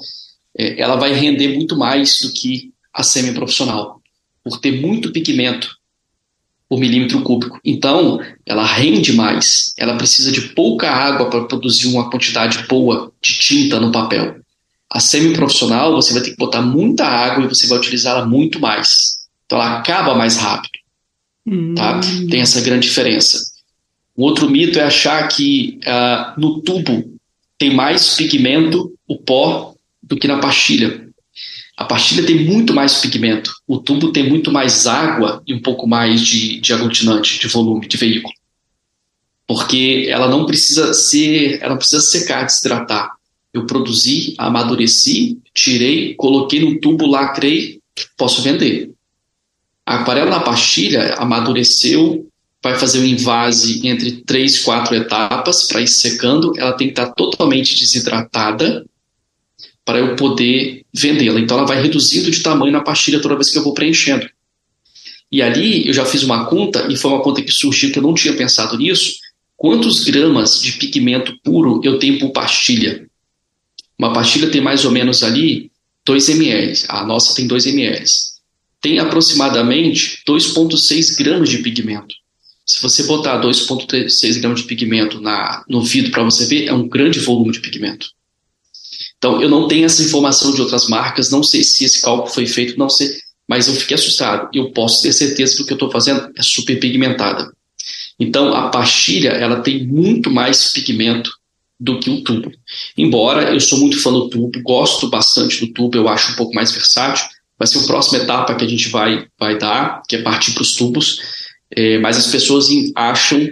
é, ela vai render muito mais do que a semi-profissional por ter muito pigmento por milímetro cúbico. Então, ela rende mais, ela precisa de pouca água para produzir uma quantidade boa de tinta no papel. A semi-profissional, você vai ter que botar muita água e você vai utilizá-la muito mais. Então, ela acaba mais rápido. Hum. Tá? Tem essa grande diferença. Um outro mito é achar que uh, no tubo tem mais pigmento, o pó, do que na pastilha. A pastilha tem muito mais pigmento, o tubo tem muito mais água e um pouco mais de, de aglutinante, de volume, de veículo. Porque ela não precisa ser, ela precisa secar, desidratar. Eu produzi, amadureci, tirei, coloquei no tubo, lacrei, posso vender. A aquarela na pastilha amadureceu, vai fazer um invase entre três, quatro etapas para ir secando. Ela tem que estar totalmente desidratada para eu poder vendê-la. Então ela vai reduzindo de tamanho na pastilha toda vez que eu vou preenchendo. E ali eu já fiz uma conta, e foi uma conta que surgiu que eu não tinha pensado nisso. Quantos gramas de pigmento puro eu tenho por pastilha? Uma pastilha tem mais ou menos ali 2 ml. A nossa tem 2 ml. Tem aproximadamente 2,6 gramas de pigmento. Se você botar 2,6 gramas de pigmento na, no vidro para você ver, é um grande volume de pigmento. Então, eu não tenho essa informação de outras marcas, não sei se esse cálculo foi feito, não sei, mas eu fiquei assustado. Eu posso ter certeza que o que eu estou fazendo é super pigmentada. Então, a pastilha, ela tem muito mais pigmento do que o tubo. Embora eu sou muito fã do tubo, gosto bastante do tubo, eu acho um pouco mais versátil, vai ser a próxima etapa que a gente vai, vai dar, que é partir para os tubos, é, mas as pessoas acham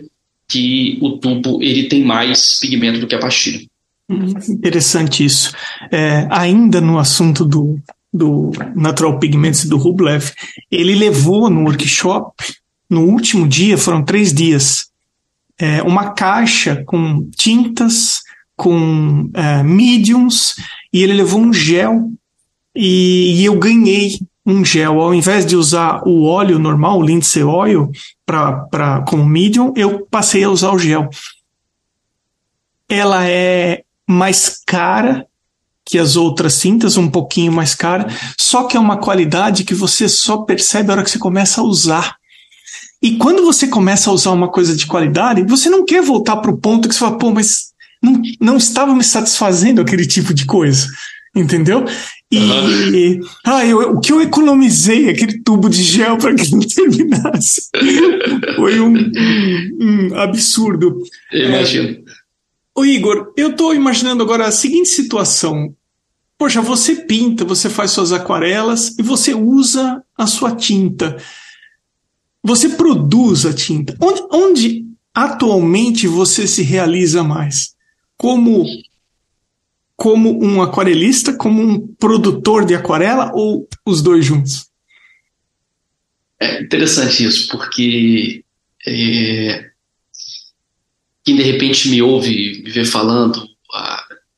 que o tubo ele tem mais pigmento do que a pastilha.
Hum, interessante isso. É, ainda no assunto do, do Natural Pigments do Rublev, ele levou no workshop, no último dia, foram três dias, é, uma caixa com tintas, com é, mediums, e ele levou um gel, e, e eu ganhei um gel. Ao invés de usar o óleo normal, o Lindsay Oil, pra, pra, medium, eu passei a usar o gel. Ela é mais cara que as outras cintas, um pouquinho mais cara, só que é uma qualidade que você só percebe a hora que você começa a usar. E quando você começa a usar uma coisa de qualidade, você não quer voltar para o ponto que você fala, pô, mas não, não estava me satisfazendo aquele tipo de coisa. Entendeu? E, uhum. ah, eu, o que eu economizei aquele tubo de gel para que <laughs> não terminasse foi um, um absurdo.
Imagino. É,
Ô Igor, eu estou imaginando agora a seguinte situação. Poxa, você pinta, você faz suas aquarelas e você usa a sua tinta. Você produz a tinta. Onde, onde atualmente você se realiza mais? Como como um aquarelista, como um produtor de aquarela ou os dois juntos?
É interessante isso, porque é, quem de repente me ouve, me vê falando,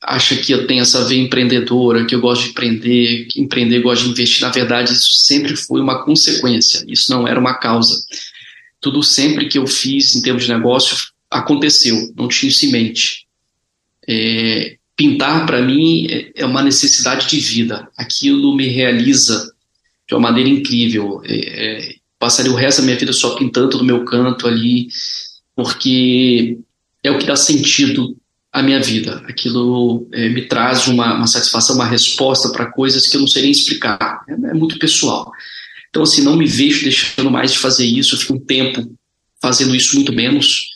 acha que eu tenho essa veia empreendedora, que eu gosto de empreender, que empreender gosto de investir. Na verdade, isso sempre foi uma consequência, isso não era uma causa. Tudo sempre que eu fiz em termos de negócio aconteceu, não tinha isso em mente. É, pintar, para mim, é, é uma necessidade de vida. Aquilo me realiza de uma maneira incrível. É, é, passaria o resto da minha vida só pintando no meu canto ali, porque é o que dá sentido à minha vida. Aquilo é, me traz uma, uma, satisfação, uma resposta para coisas que eu não sei nem explicar. É, é, muito pessoal. Então, assim, não me vejo deixando mais de fazer isso. Eu fico um tempo fazendo isso muito menos.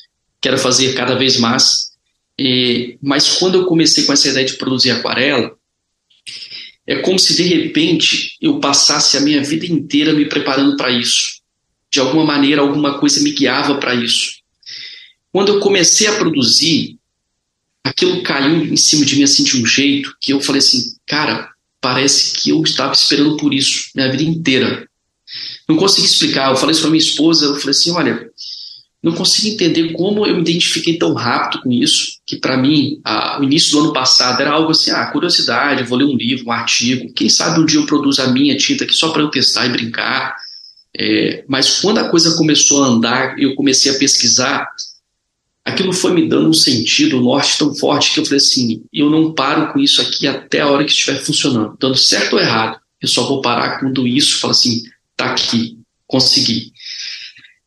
Quero fazer cada vez mais. É, mas quando eu comecei com essa ideia de produzir aquarela, é como se de repente eu passasse a minha vida inteira me preparando para isso. De alguma maneira, alguma coisa me guiava para isso. Quando eu comecei a produzir, aquilo caiu em cima de mim assim de um jeito que eu falei assim, cara, parece que eu estava esperando por isso minha vida inteira. Não consegui explicar. Eu falei isso para minha esposa, eu falei assim, olha, não consigo entender como eu me identifiquei tão rápido com isso, que para mim, a, o início do ano passado era algo assim, ah, curiosidade, vou ler um livro, um artigo, quem sabe um dia eu produzo a minha tinta aqui só para eu testar e brincar. É, mas quando a coisa começou a andar, eu comecei a pesquisar, aquilo foi me dando um sentido, um norte tão forte que eu falei assim: eu não paro com isso aqui até a hora que estiver funcionando, dando certo ou errado. Eu só vou parar quando isso fala assim: tá aqui, consegui.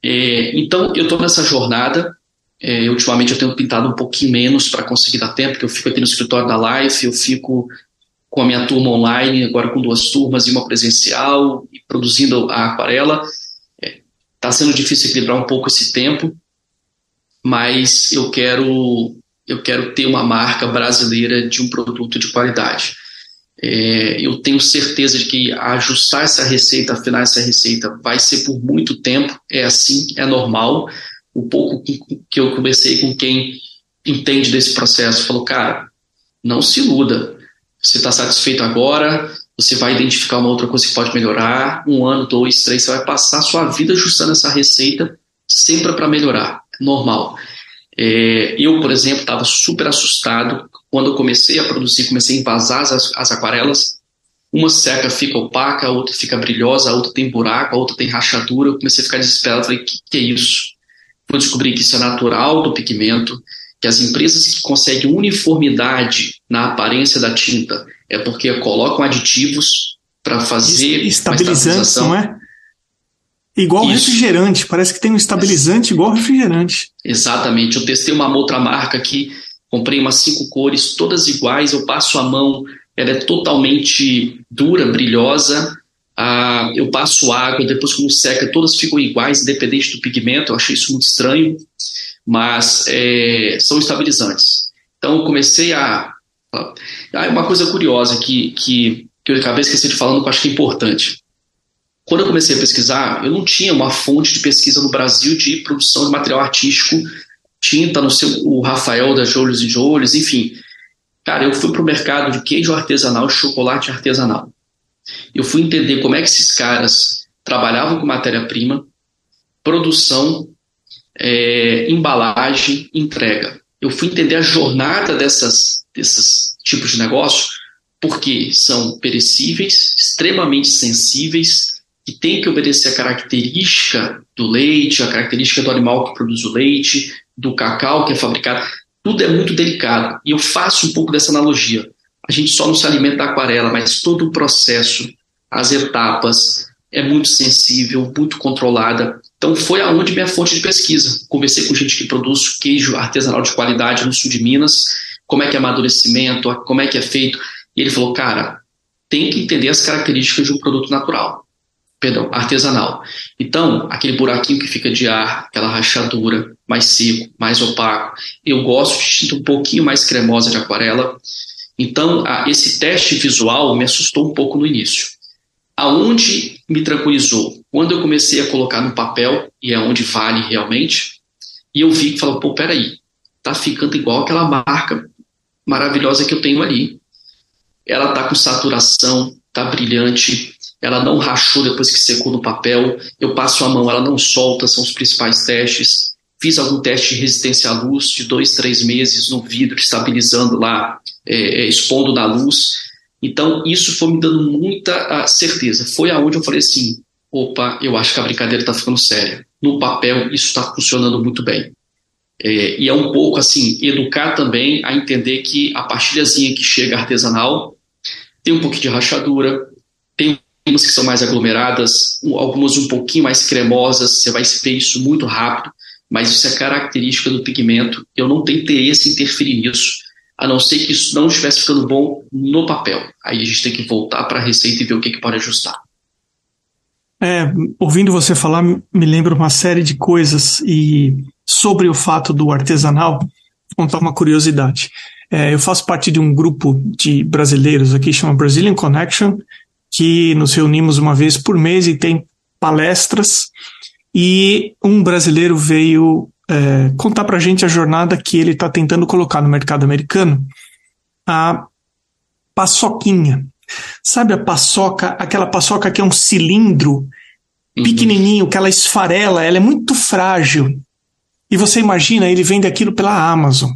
É, então, eu estou nessa jornada. É, ultimamente eu tenho pintado um pouquinho menos para conseguir dar tempo, porque eu fico aqui no escritório da Life, eu fico com a minha turma online, agora com duas turmas e uma presencial, e produzindo a aquarela. Está é, sendo difícil equilibrar um pouco esse tempo, mas eu quero eu quero ter uma marca brasileira de um produto de qualidade. É, eu tenho certeza de que ajustar essa receita, afinar essa receita, vai ser por muito tempo. É assim, é normal. O pouco que eu conversei com quem entende desse processo falou, cara, não se iluda. Você está satisfeito agora, você vai identificar uma outra coisa que pode melhorar. Um ano, dois, três, você vai passar a sua vida ajustando essa receita sempre para melhorar normal. É, eu, por exemplo, estava super assustado quando eu comecei a produzir, comecei a invasar as, as aquarelas. Uma seca fica opaca, a outra fica brilhosa, a outra tem buraco, a outra tem rachadura. Eu comecei a ficar desesperado. Falei, o que, que é isso? Vou descobrir que isso é natural do pigmento, que as empresas que conseguem uniformidade na aparência da tinta é porque colocam aditivos para fazer
estabilizantes, não é? Igual Isso. refrigerante, parece que tem um estabilizante igual refrigerante.
Exatamente. Eu testei uma outra marca aqui comprei umas cinco cores, todas iguais, eu passo a mão, ela é totalmente dura, brilhosa, ah, eu passo água, depois quando seca, todas ficam iguais, independente do pigmento, eu achei isso muito estranho, mas é, são estabilizantes. Então eu comecei a... Ah, uma coisa curiosa que, que, que eu acabei esquecendo de falando que eu acho que é importante. Quando eu comecei a pesquisar, eu não tinha uma fonte de pesquisa no Brasil de produção de material artístico, tinta, no seu, o Rafael da Jolhos e Jolhos, enfim. Cara, eu fui para o mercado de queijo artesanal, chocolate artesanal. Eu fui entender como é que esses caras trabalhavam com matéria-prima, produção, é, embalagem, entrega. Eu fui entender a jornada dessas, desses tipos de negócio, porque são perecíveis, extremamente sensíveis, que tem que obedecer a característica do leite, a característica do animal que produz o leite, do cacau que é fabricado. Tudo é muito delicado. E eu faço um pouco dessa analogia. A gente só não se alimenta da aquarela, mas todo o processo, as etapas, é muito sensível, muito controlada. Então foi aonde minha fonte de pesquisa. Conversei com gente que produz queijo artesanal de qualidade no sul de Minas, como é que é amadurecimento, como é que é feito. E ele falou, cara, tem que entender as características de um produto natural perdão, artesanal. Então, aquele buraquinho que fica de ar, aquela rachadura, mais seco, mais opaco. Eu gosto de tinta um pouquinho mais cremosa de aquarela. Então, esse teste visual me assustou um pouco no início. Aonde me tranquilizou? Quando eu comecei a colocar no papel, e é onde vale realmente, e eu vi que falou, pô, peraí, tá ficando igual aquela marca maravilhosa que eu tenho ali. Ela tá com saturação, tá brilhante, ela não rachou depois que secou no papel, eu passo a mão, ela não solta, são os principais testes. Fiz algum teste de resistência à luz de dois, três meses no vidro, estabilizando lá, é, é expondo na luz. Então, isso foi me dando muita certeza. Foi aonde eu falei assim: opa, eu acho que a brincadeira está ficando séria. No papel, isso está funcionando muito bem. É, e é um pouco assim, educar também a entender que a pastilhazinha que chega artesanal tem um pouquinho de rachadura, tem que são mais aglomeradas, algumas um pouquinho mais cremosas, você vai ver isso muito rápido, mas isso é característica do pigmento. Eu não tenho interesse em interferir nisso, a não ser que isso não estivesse ficando bom no papel. Aí a gente tem que voltar para a receita e ver o que, que pode ajustar.
É, ouvindo você falar, me lembra uma série de coisas e sobre o fato do artesanal, contar uma curiosidade. É, eu faço parte de um grupo de brasileiros aqui, chama Brazilian Connection, que nos reunimos uma vez por mês e tem palestras. E um brasileiro veio é, contar para a gente a jornada que ele está tentando colocar no mercado americano. A paçoquinha. Sabe a paçoca, aquela paçoca que é um cilindro uhum. pequenininho, que ela esfarela, ela é muito frágil. E você imagina, ele vende aquilo pela Amazon.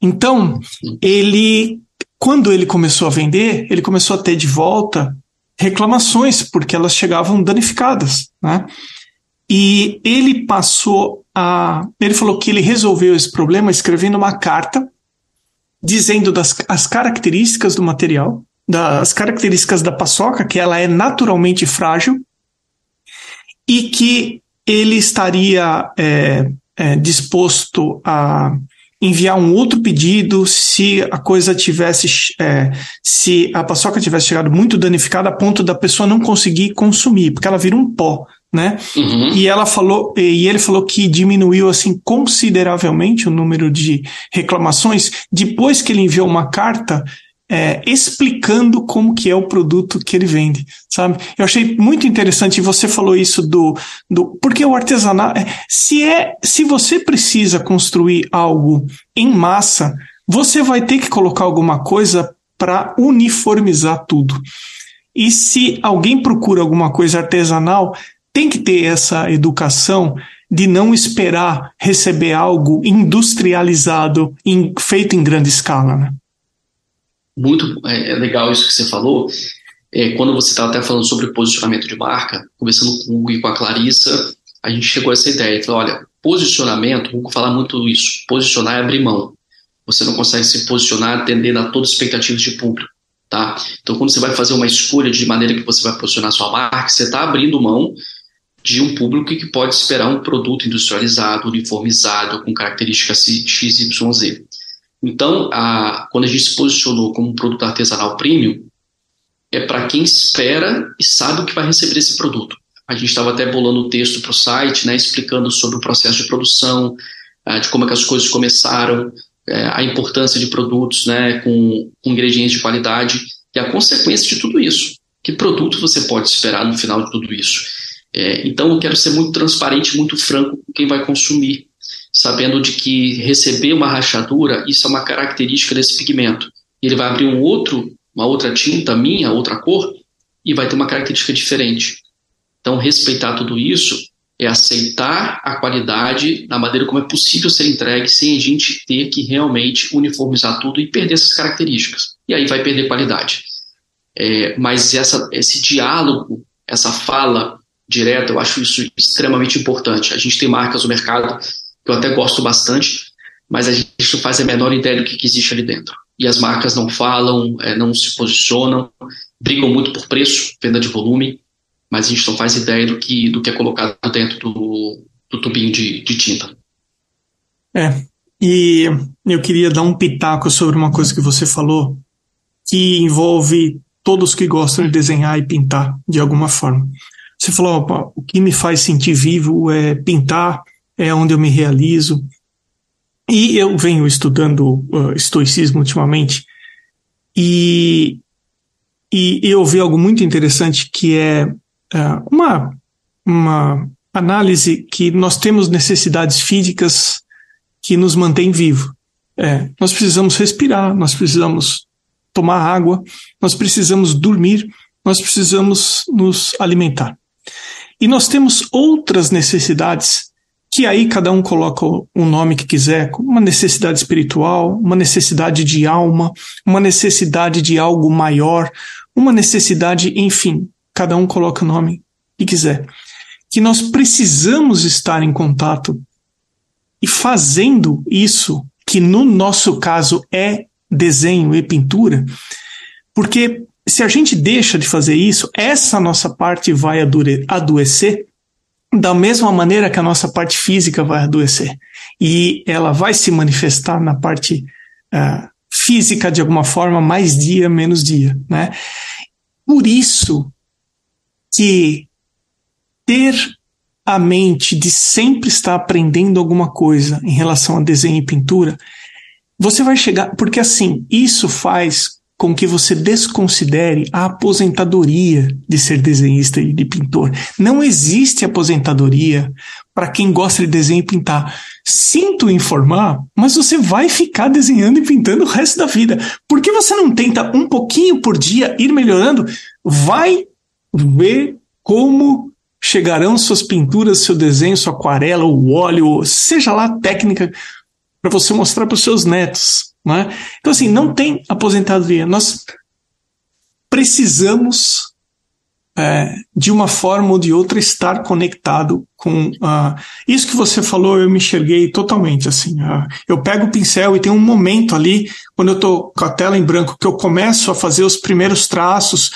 Então, ele quando ele começou a vender, ele começou a ter de volta reclamações, porque elas chegavam danificadas. Né? E ele passou a. Ele falou que ele resolveu esse problema escrevendo uma carta dizendo das as características do material, das características da paçoca, que ela é naturalmente frágil, e que ele estaria é, é, disposto a enviar um outro pedido se a coisa tivesse, é, se a paçoca tivesse chegado muito danificada a ponto da pessoa não conseguir consumir, porque ela vira um pó, né? Uhum. E ela falou, e ele falou que diminuiu assim consideravelmente o número de reclamações depois que ele enviou uma carta é, explicando como que é o produto que ele vende, sabe? Eu achei muito interessante, você falou isso do, do porque o artesanato, é, se é, se você precisa construir algo em massa, você vai ter que colocar alguma coisa para uniformizar tudo. E se alguém procura alguma coisa artesanal, tem que ter essa educação de não esperar receber algo industrializado, em, feito em grande escala, né?
Muito é, é, legal isso que você falou. É, quando você estava até falando sobre posicionamento de marca, conversando com o Hugo e com a Clarissa, a gente chegou a essa ideia. Falou, olha, posicionamento, o Hugo fala muito isso, posicionar é abrir mão. Você não consegue se posicionar atendendo a todas as expectativas de público. Tá? Então, quando você vai fazer uma escolha de maneira que você vai posicionar sua marca, você está abrindo mão de um público que pode esperar um produto industrializado, uniformizado, com características XYZ. Então, a, quando a gente se posicionou como produto artesanal premium, é para quem espera e sabe o que vai receber esse produto. A gente estava até bolando o texto para o site, né, explicando sobre o processo de produção, de como é que as coisas começaram, uh, a importância de produtos né, com, com ingredientes de qualidade e a consequência de tudo isso. Que produto você pode esperar no final de tudo isso? É, então, eu quero ser muito transparente, muito franco com quem vai consumir, sabendo de que receber uma rachadura, isso é uma característica desse pigmento. Ele vai abrir um outro, uma outra tinta minha, outra cor, e vai ter uma característica diferente. Então, respeitar tudo isso é aceitar a qualidade da maneira como é possível ser entregue sem a gente ter que realmente uniformizar tudo e perder essas características. E aí vai perder qualidade. É, mas essa, esse diálogo, essa fala direta, eu acho isso extremamente importante. A gente tem marcas no mercado que eu até gosto bastante, mas a gente não faz a menor ideia do que, que existe ali dentro. E as marcas não falam, é, não se posicionam, brigam muito por preço, venda de volume, mas a gente não faz ideia do que, do que é colocado dentro do, do tubinho de, de tinta.
É, e eu queria dar um pitaco sobre uma coisa que você falou, que envolve todos que gostam de desenhar e pintar de alguma forma. Você falou, opa, o que me faz sentir vivo é pintar, é onde eu me realizo. E eu venho estudando uh, estoicismo ultimamente, e, e eu vi algo muito interessante que é uh, uma, uma análise que nós temos necessidades físicas que nos mantêm vivo. É, nós precisamos respirar, nós precisamos tomar água, nós precisamos dormir, nós precisamos nos alimentar. E nós temos outras necessidades que aí cada um coloca o nome que quiser, uma necessidade espiritual, uma necessidade de alma, uma necessidade de algo maior, uma necessidade, enfim, cada um coloca o nome que quiser. Que nós precisamos estar em contato e fazendo isso, que no nosso caso é desenho e pintura, porque se a gente deixa de fazer isso, essa nossa parte vai adoecer da mesma maneira que a nossa parte física vai adoecer. E ela vai se manifestar na parte uh, física de alguma forma, mais dia, menos dia. Né? Por isso que ter a mente de sempre estar aprendendo alguma coisa em relação a desenho e pintura, você vai chegar. Porque assim, isso faz com que você desconsidere a aposentadoria de ser desenhista e de pintor. Não existe aposentadoria para quem gosta de desenho e pintar. Sinto informar, mas você vai ficar desenhando e pintando o resto da vida. Por que você não tenta um pouquinho por dia ir melhorando? Vai ver como chegarão suas pinturas, seu desenho, sua aquarela, o óleo, seja lá a técnica para você mostrar para os seus netos. Né? Então, assim, não tem aposentadoria. Nós precisamos, é, de uma forma ou de outra, estar conectado com. Uh, isso que você falou, eu me enxerguei totalmente. assim. Uh, eu pego o pincel e tem um momento ali, quando eu estou com a tela em branco, que eu começo a fazer os primeiros traços,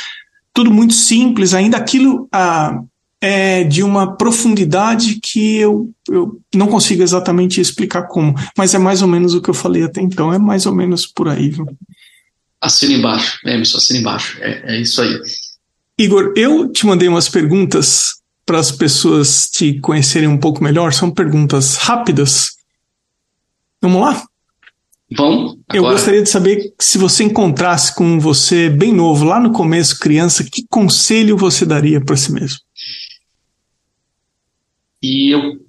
tudo muito simples, ainda aquilo. Uh, é de uma profundidade que eu, eu não consigo exatamente explicar como, mas é mais ou menos o que eu falei até então, é mais ou menos por aí. Viu?
Assina embaixo, é, Emerson, assina embaixo, é, é isso aí.
Igor, eu te mandei umas perguntas para as pessoas te conhecerem um pouco melhor, são perguntas rápidas. Vamos lá?
Vamos.
Eu gostaria de saber se você encontrasse com você bem novo, lá no começo, criança, que conselho você daria para si mesmo?
E eu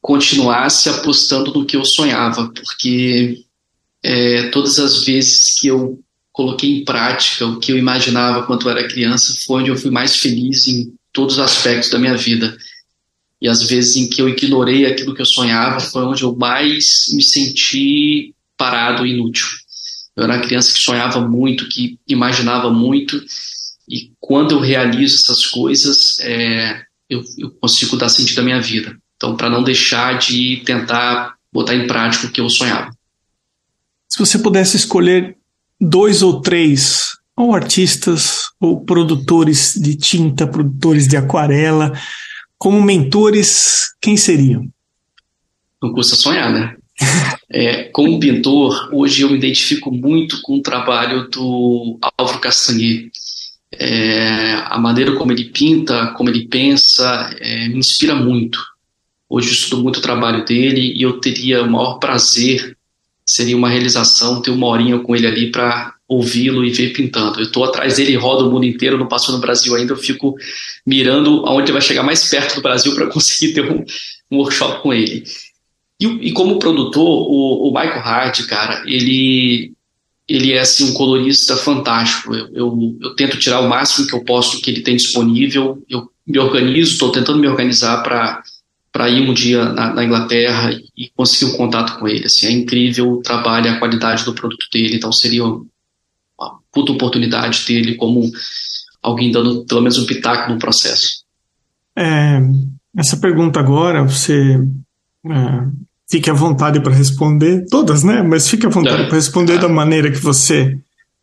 continuasse apostando no que eu sonhava, porque é, todas as vezes que eu coloquei em prática o que eu imaginava quando eu era criança foi onde eu fui mais feliz em todos os aspectos da minha vida. E as vezes em que eu ignorei aquilo que eu sonhava foi onde eu mais me senti parado e inútil. Eu era uma criança que sonhava muito, que imaginava muito, e quando eu realizo essas coisas, é, eu, eu consigo dar sentido à minha vida. Então, para não deixar de tentar botar em prática o que eu sonhava.
Se você pudesse escolher dois ou três, ou artistas, ou produtores de tinta, produtores de aquarela, como mentores, quem seriam?
Não custa sonhar, né? É, como pintor, hoje eu me identifico muito com o trabalho do Álvaro Castanheira. É, a maneira como ele pinta, como ele pensa, é, me inspira muito. Hoje eu estudo muito o trabalho dele e eu teria o maior prazer, seria uma realização ter uma horinha com ele ali para ouvi-lo e ver pintando. Eu estou atrás dele, rodo o mundo inteiro, não passou no Brasil ainda, eu fico mirando aonde ele vai chegar mais perto do Brasil para <laughs> conseguir ter um, um, workshop com ele. E, e como produtor, o, o, Michael Hard, cara, ele ele é assim um colorista fantástico. Eu, eu, eu, tento tirar o máximo que eu posso que ele tem disponível. Eu me organizo, estou tentando me organizar para ir um dia na, na, Inglaterra e conseguir um contato com ele. Assim, é incrível o trabalho, a qualidade do produto dele. Então seria uma puta oportunidade dele como alguém dando pelo menos um pitaco no processo.
É, essa pergunta agora, você é, fique à vontade para responder, todas, né? Mas fique à vontade é. para responder é. da maneira que você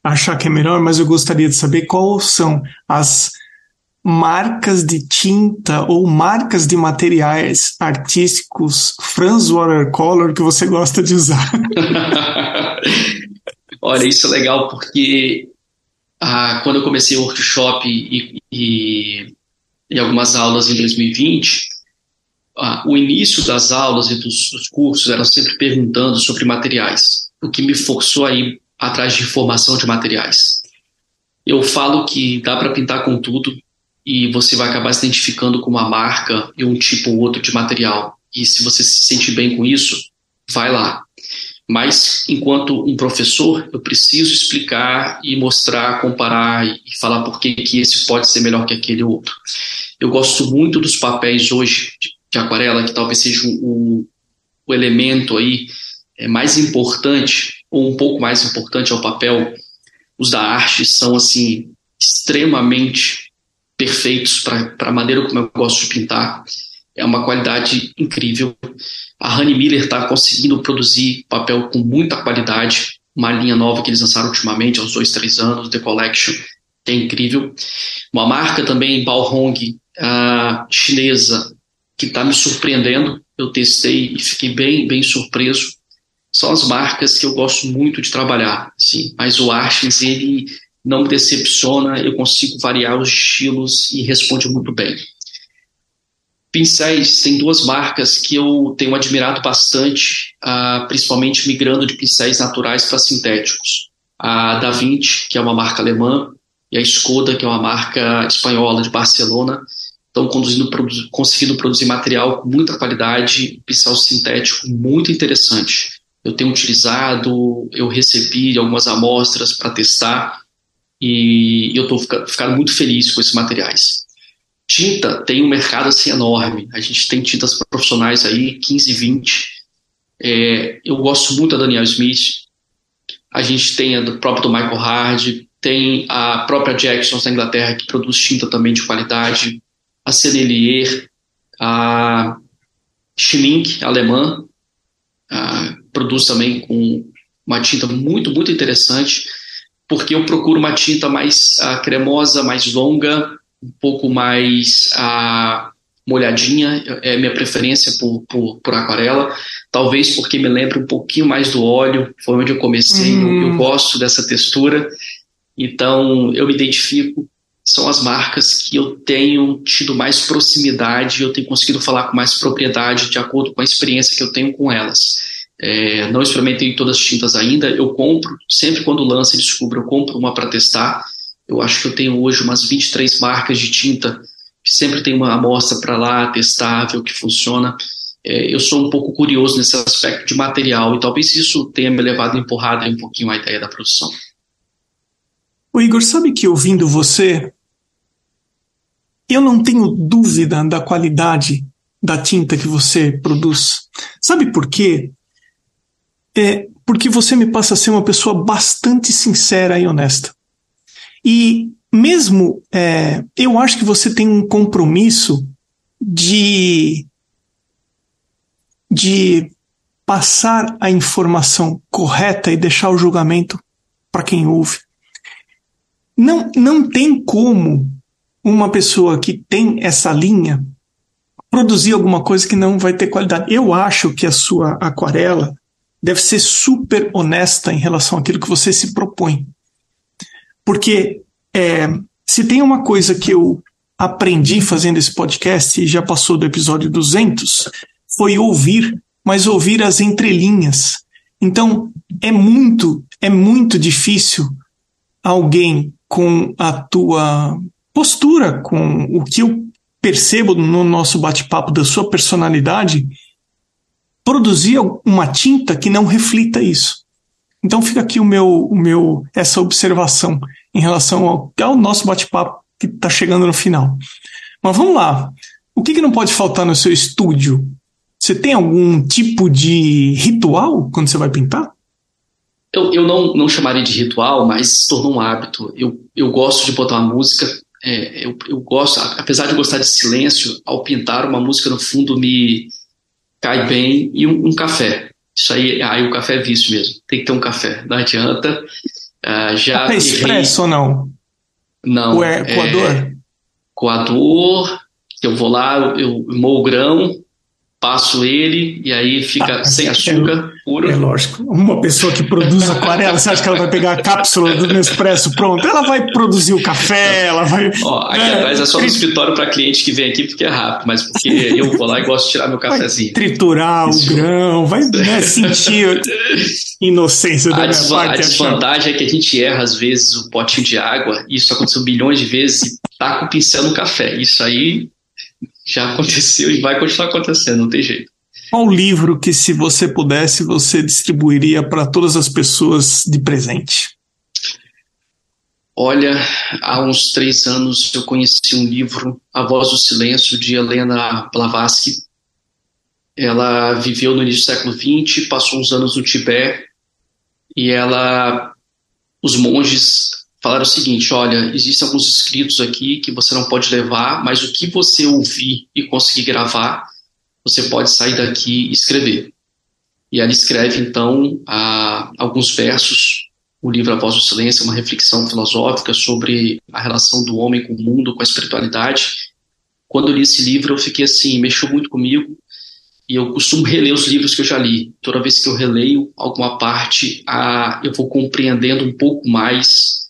achar que é melhor, mas eu gostaria de saber quais são as marcas de tinta ou marcas de materiais artísticos Franz Watercolor que você gosta de usar. <laughs>
Olha, isso é legal porque ah, quando eu comecei o workshop e, e, e algumas aulas em 2020, ah, o início das aulas e dos, dos, cursos era sempre perguntando sobre materiais, o que me forçou a ir atrás de informação de materiais. Eu falo que dá para pintar com tudo e você vai acabar se identificando com uma marca e um tipo ou outro de material. E se você se sente bem com isso, vai lá. Mas, enquanto um professor, eu preciso explicar e mostrar, comparar e falar por que, que esse pode ser melhor que aquele outro. Eu gosto muito dos papéis hoje de, de aquarela, que talvez seja o, o elemento aí é, mais importante, ou um pouco mais importante ao papel. Os da arte são, assim, extremamente perfeitos para a maneira como eu gosto de pintar é uma qualidade incrível. A Honey Miller está conseguindo produzir papel com muita qualidade, uma linha nova que eles lançaram ultimamente, há uns dois, três anos, The Collection, é incrível. Uma marca também, Baohong, uh, chinesa, que está me surpreendendo. Eu testei e fiquei bem, bem surpreso. São as marcas que eu gosto muito de trabalhar, sim. Mas o Archens, ele não me decepciona, eu consigo variar os estilos e responde muito bem. Pincéis, tem duas marcas que eu tenho admirado bastante, uh, principalmente migrando de pincéis naturais para sintéticos. A Da Vinci, que é uma marca alemã, e a Skoda, que é uma marca espanhola de Barcelona, estão conseguindo produzir material com muita qualidade, pincel sintético muito interessante. Eu tenho utilizado, eu recebi algumas amostras para testar e eu estou ficando muito feliz com esses materiais. Tinta tem um mercado assim enorme. A gente tem tintas profissionais aí, 15, 20. É, eu gosto muito da Daniel Smith. A gente tem a do próprio do Michael Hard, tem a própria Jackson da Inglaterra que produz tinta também de qualidade, a Senelier, a Schmink, alemã, a, produz também com uma tinta muito, muito interessante, porque eu procuro uma tinta mais a, cremosa, mais longa, um pouco mais ah, molhadinha, é minha preferência por, por, por, aquarela, talvez porque me lembra um pouquinho mais do óleo, foi onde eu comecei, eu, eu hum. gosto dessa textura, então eu me identifico, são as marcas que eu tenho tido mais proximidade, eu tenho conseguido falar com mais propriedade de acordo com a experiência que eu tenho com elas. É, não experimentei todas as tintas ainda, eu compro, sempre quando lança e descubro, eu compro uma para testar, eu acho que eu tenho hoje umas 23 marcas de tinta, que sempre tem uma amostra para lá, testar, ver o que funciona. É, eu sou um pouco curioso nesse aspecto de material e talvez isso tenha me levado a empurrar um pouquinho a ideia da produção.
O Igor, sabe que ouvindo você, eu não tenho dúvida da qualidade da tinta que você produz. Sabe por quê? É porque você me passa a ser uma pessoa bastante sincera e honesta. E mesmo é, eu acho que você tem um compromisso de de passar a informação correta e deixar o julgamento para quem ouve. Não, não tem como uma pessoa que tem essa linha produzir alguma coisa que não vai ter qualidade. Eu acho que a sua aquarela deve ser super honesta em relação àquilo que você se propõe. Porque é, se tem uma coisa que eu aprendi fazendo esse podcast, e já passou do episódio 200, foi ouvir, mas ouvir as entrelinhas. Então, é muito, é muito difícil alguém com a tua postura, com o que eu percebo no nosso bate-papo da sua personalidade, produzir uma tinta que não reflita isso. Então fica aqui o meu, o meu essa observação em relação ao, ao nosso bate-papo que está chegando no final. Mas vamos lá. O que, que não pode faltar no seu estúdio? Você tem algum tipo de ritual quando você vai pintar?
Eu, eu não, não chamaria de ritual, mas se tornou um hábito. Eu, eu gosto de botar uma música. É, eu, eu gosto, apesar de gostar de silêncio, ao pintar uma música no fundo me cai bem e um, um café. Isso aí, aí o café é vício mesmo. Tem que ter um café, não adianta. Uh, já
café expresso ou não?
Não.
é, coador? É,
coador, eu vou lá, eu moo o grão, passo ele e aí fica ah, sem açúcar
é,
puro.
É lógico. Uma pessoa que produz aquarela, você acha que ela vai pegar a cápsula do Nespresso pronto? Ela vai produzir o café, ela vai.
Ó, aqui é, atrás é só no escritório para cliente que vem aqui porque é rápido, mas porque eu vou lá e gosto de tirar meu cafezinho.
Vai triturar Isso. o grão, vai né, sentir inocência da a minha parte.
A desvantagem é que a gente erra às vezes o potinho de água, e isso aconteceu milhões de vezes, e tá com o pincel no café. Isso aí já aconteceu e vai continuar acontecendo, não tem jeito.
Qual livro que, se você pudesse, você distribuiria para todas as pessoas de presente?
Olha, há uns três anos eu conheci um livro, A Voz do Silêncio, de Helena Blavatsky. Ela viveu no início do século XX, passou uns anos no Tibete, e ela, os monges falaram o seguinte: olha, existem alguns escritos aqui que você não pode levar, mas o que você ouvir e conseguir gravar, você pode sair daqui e escrever. E ela escreve, então, a, alguns versos. O livro A Voz do Silêncio uma reflexão filosófica sobre a relação do homem com o mundo, com a espiritualidade. Quando eu li esse livro, eu fiquei assim, mexeu muito comigo. E eu costumo reler os livros que eu já li. Toda vez que eu releio alguma parte, a, eu vou compreendendo um pouco mais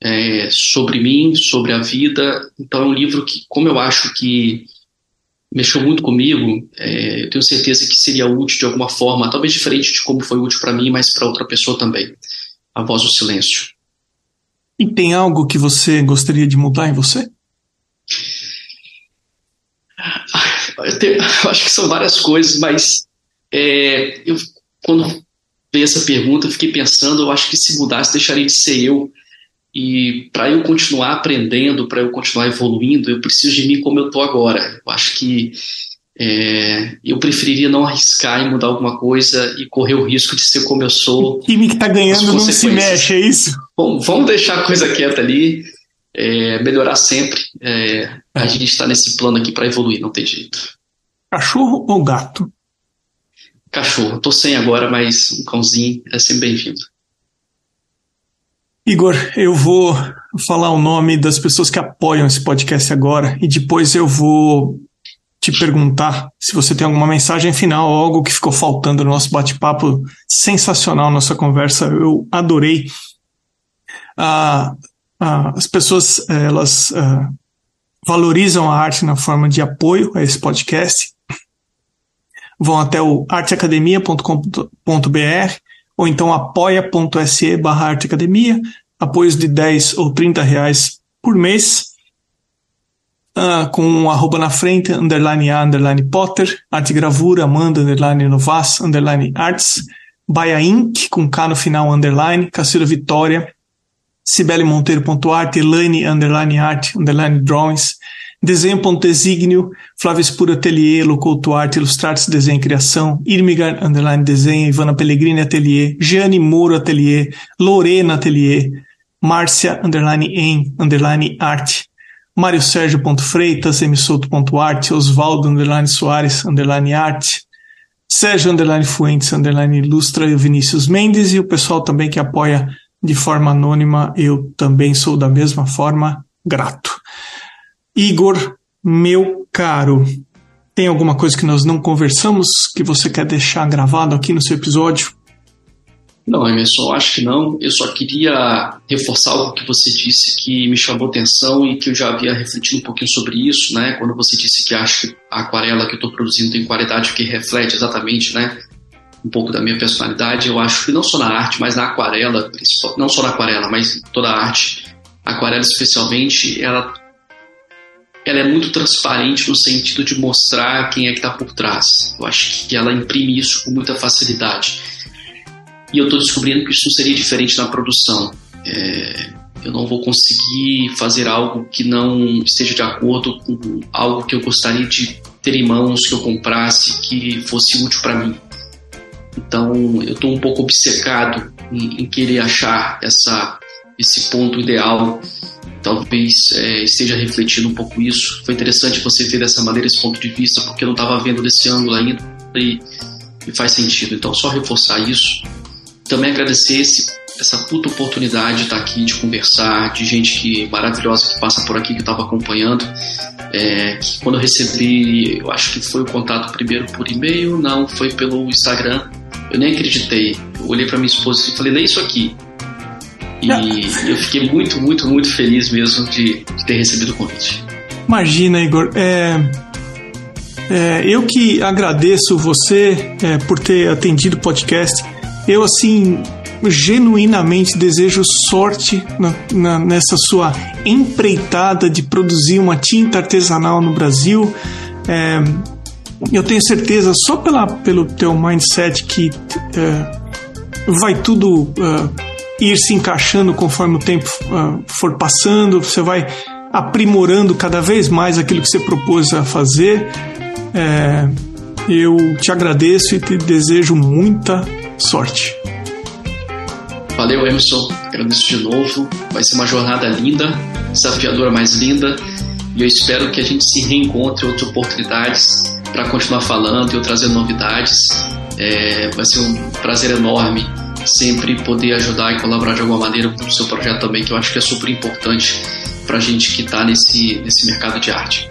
é, sobre mim, sobre a vida. Então é um livro que, como eu acho que mexeu muito comigo, é, eu tenho certeza que seria útil de alguma forma, talvez diferente de como foi útil para mim, mas para outra pessoa também. A Voz do Silêncio.
E tem algo que você gostaria de mudar em você?
Eu, tenho, <laughs> eu acho que são várias coisas, mas é, eu, quando veio essa pergunta, eu fiquei pensando, eu acho que se mudasse, deixaria de ser eu e para eu continuar aprendendo, para eu continuar evoluindo, eu preciso de mim como eu estou agora. Eu acho que é, eu preferiria não arriscar e mudar alguma coisa e correr o risco de ser como eu sou.
O time que está ganhando não se mexe, é isso?
Bom, vamos deixar a coisa quieta ali, é, melhorar sempre. É, a é. gente está nesse plano aqui para evoluir, não tem jeito.
Cachorro ou gato?
Cachorro. Estou sem agora, mas um cãozinho é sempre bem-vindo.
Igor, eu vou falar o nome das pessoas que apoiam esse podcast agora e depois eu vou te perguntar se você tem alguma mensagem final algo que ficou faltando no nosso bate-papo sensacional, nossa conversa. Eu adorei. Ah, ah, as pessoas elas ah, valorizam a arte na forma de apoio a esse podcast. Vão até o arteacademia.com.br ou então apoia.se barra arteacademia, apoios de 10 ou 30 reais por mês, uh, com um arroba na frente, underline A, underline Potter, arte gravura, Amanda, underline Novas, underline Arts, Baia Inc, com K no final, underline, Cacilda Vitória, Cibele Monteiro.art, Elaine, underline art, underline drawings, Desenho.designio, Flávio Espura Atelier, Locouto Arte, Ilustrates Desenho e Criação, Irmigar Underline Desenho, Ivana Pellegrini Atelier, Jeane Moro Atelier, Lorena Atelier, Márcia Underline em Underline Arte, Mário Sérgio Freitas, Art, Osvaldo Underline Soares Underline Arte, Sérgio Underline Fuentes Underline Ilustra e Vinícius Mendes e o pessoal também que apoia de forma anônima, eu também sou da mesma forma grato. Igor, meu caro, tem alguma coisa que nós não conversamos que você quer deixar gravado aqui no seu episódio?
Não, Emerson, acho que não. Eu só queria reforçar algo que você disse que me chamou atenção e que eu já havia refletido um pouquinho sobre isso, né? Quando você disse que acho que a aquarela que eu estou produzindo tem qualidade que reflete exatamente, né? Um pouco da minha personalidade. Eu acho que não só na arte, mas na aquarela, não só na aquarela, mas toda a arte, aquarela especialmente, ela ela é muito transparente no sentido de mostrar quem é que está por trás. Eu acho que ela imprime isso com muita facilidade. E eu estou descobrindo que isso seria diferente na produção. É, eu não vou conseguir fazer algo que não esteja de acordo com algo que eu gostaria de ter em mãos, que eu comprasse, que fosse útil para mim. Então, eu estou um pouco obcecado em, em, querer achar essa, esse ponto ideal. Talvez é, esteja refletindo um pouco isso. Foi interessante você ver dessa maneira esse ponto de vista, porque eu não estava vendo desse ângulo ainda e, e faz sentido. Então, só reforçar isso também agradecer esse, essa puta oportunidade de estar aqui, de conversar, de gente que, maravilhosa que passa por aqui, que estava acompanhando. É, quando eu recebi, eu acho que foi o contato primeiro por e-mail, não, foi pelo Instagram. Eu nem acreditei. Eu olhei para minha esposa e falei, lê isso aqui. E eu fiquei muito, muito, muito feliz mesmo de, de ter recebido o convite.
Imagina, Igor. É, é, eu que agradeço você é, por ter atendido o podcast. Eu, assim, genuinamente desejo sorte na, na, nessa sua empreitada de produzir uma tinta artesanal no Brasil. É, eu tenho certeza, só pela, pelo teu mindset, que é, vai tudo é, ir se encaixando conforme o tempo é, for passando, você vai aprimorando cada vez mais aquilo que você propôs a fazer. É, eu te agradeço e te desejo muita sorte.
Valeu, Emerson. Agradeço de novo. Vai ser uma jornada linda, desafiadora, mais linda. E eu espero que a gente se reencontre em outras oportunidades para continuar falando e eu trazer novidades. É, vai ser um prazer enorme sempre poder ajudar e colaborar de alguma maneira com o seu projeto também, que eu acho que é super importante para a gente que está nesse, nesse mercado de arte.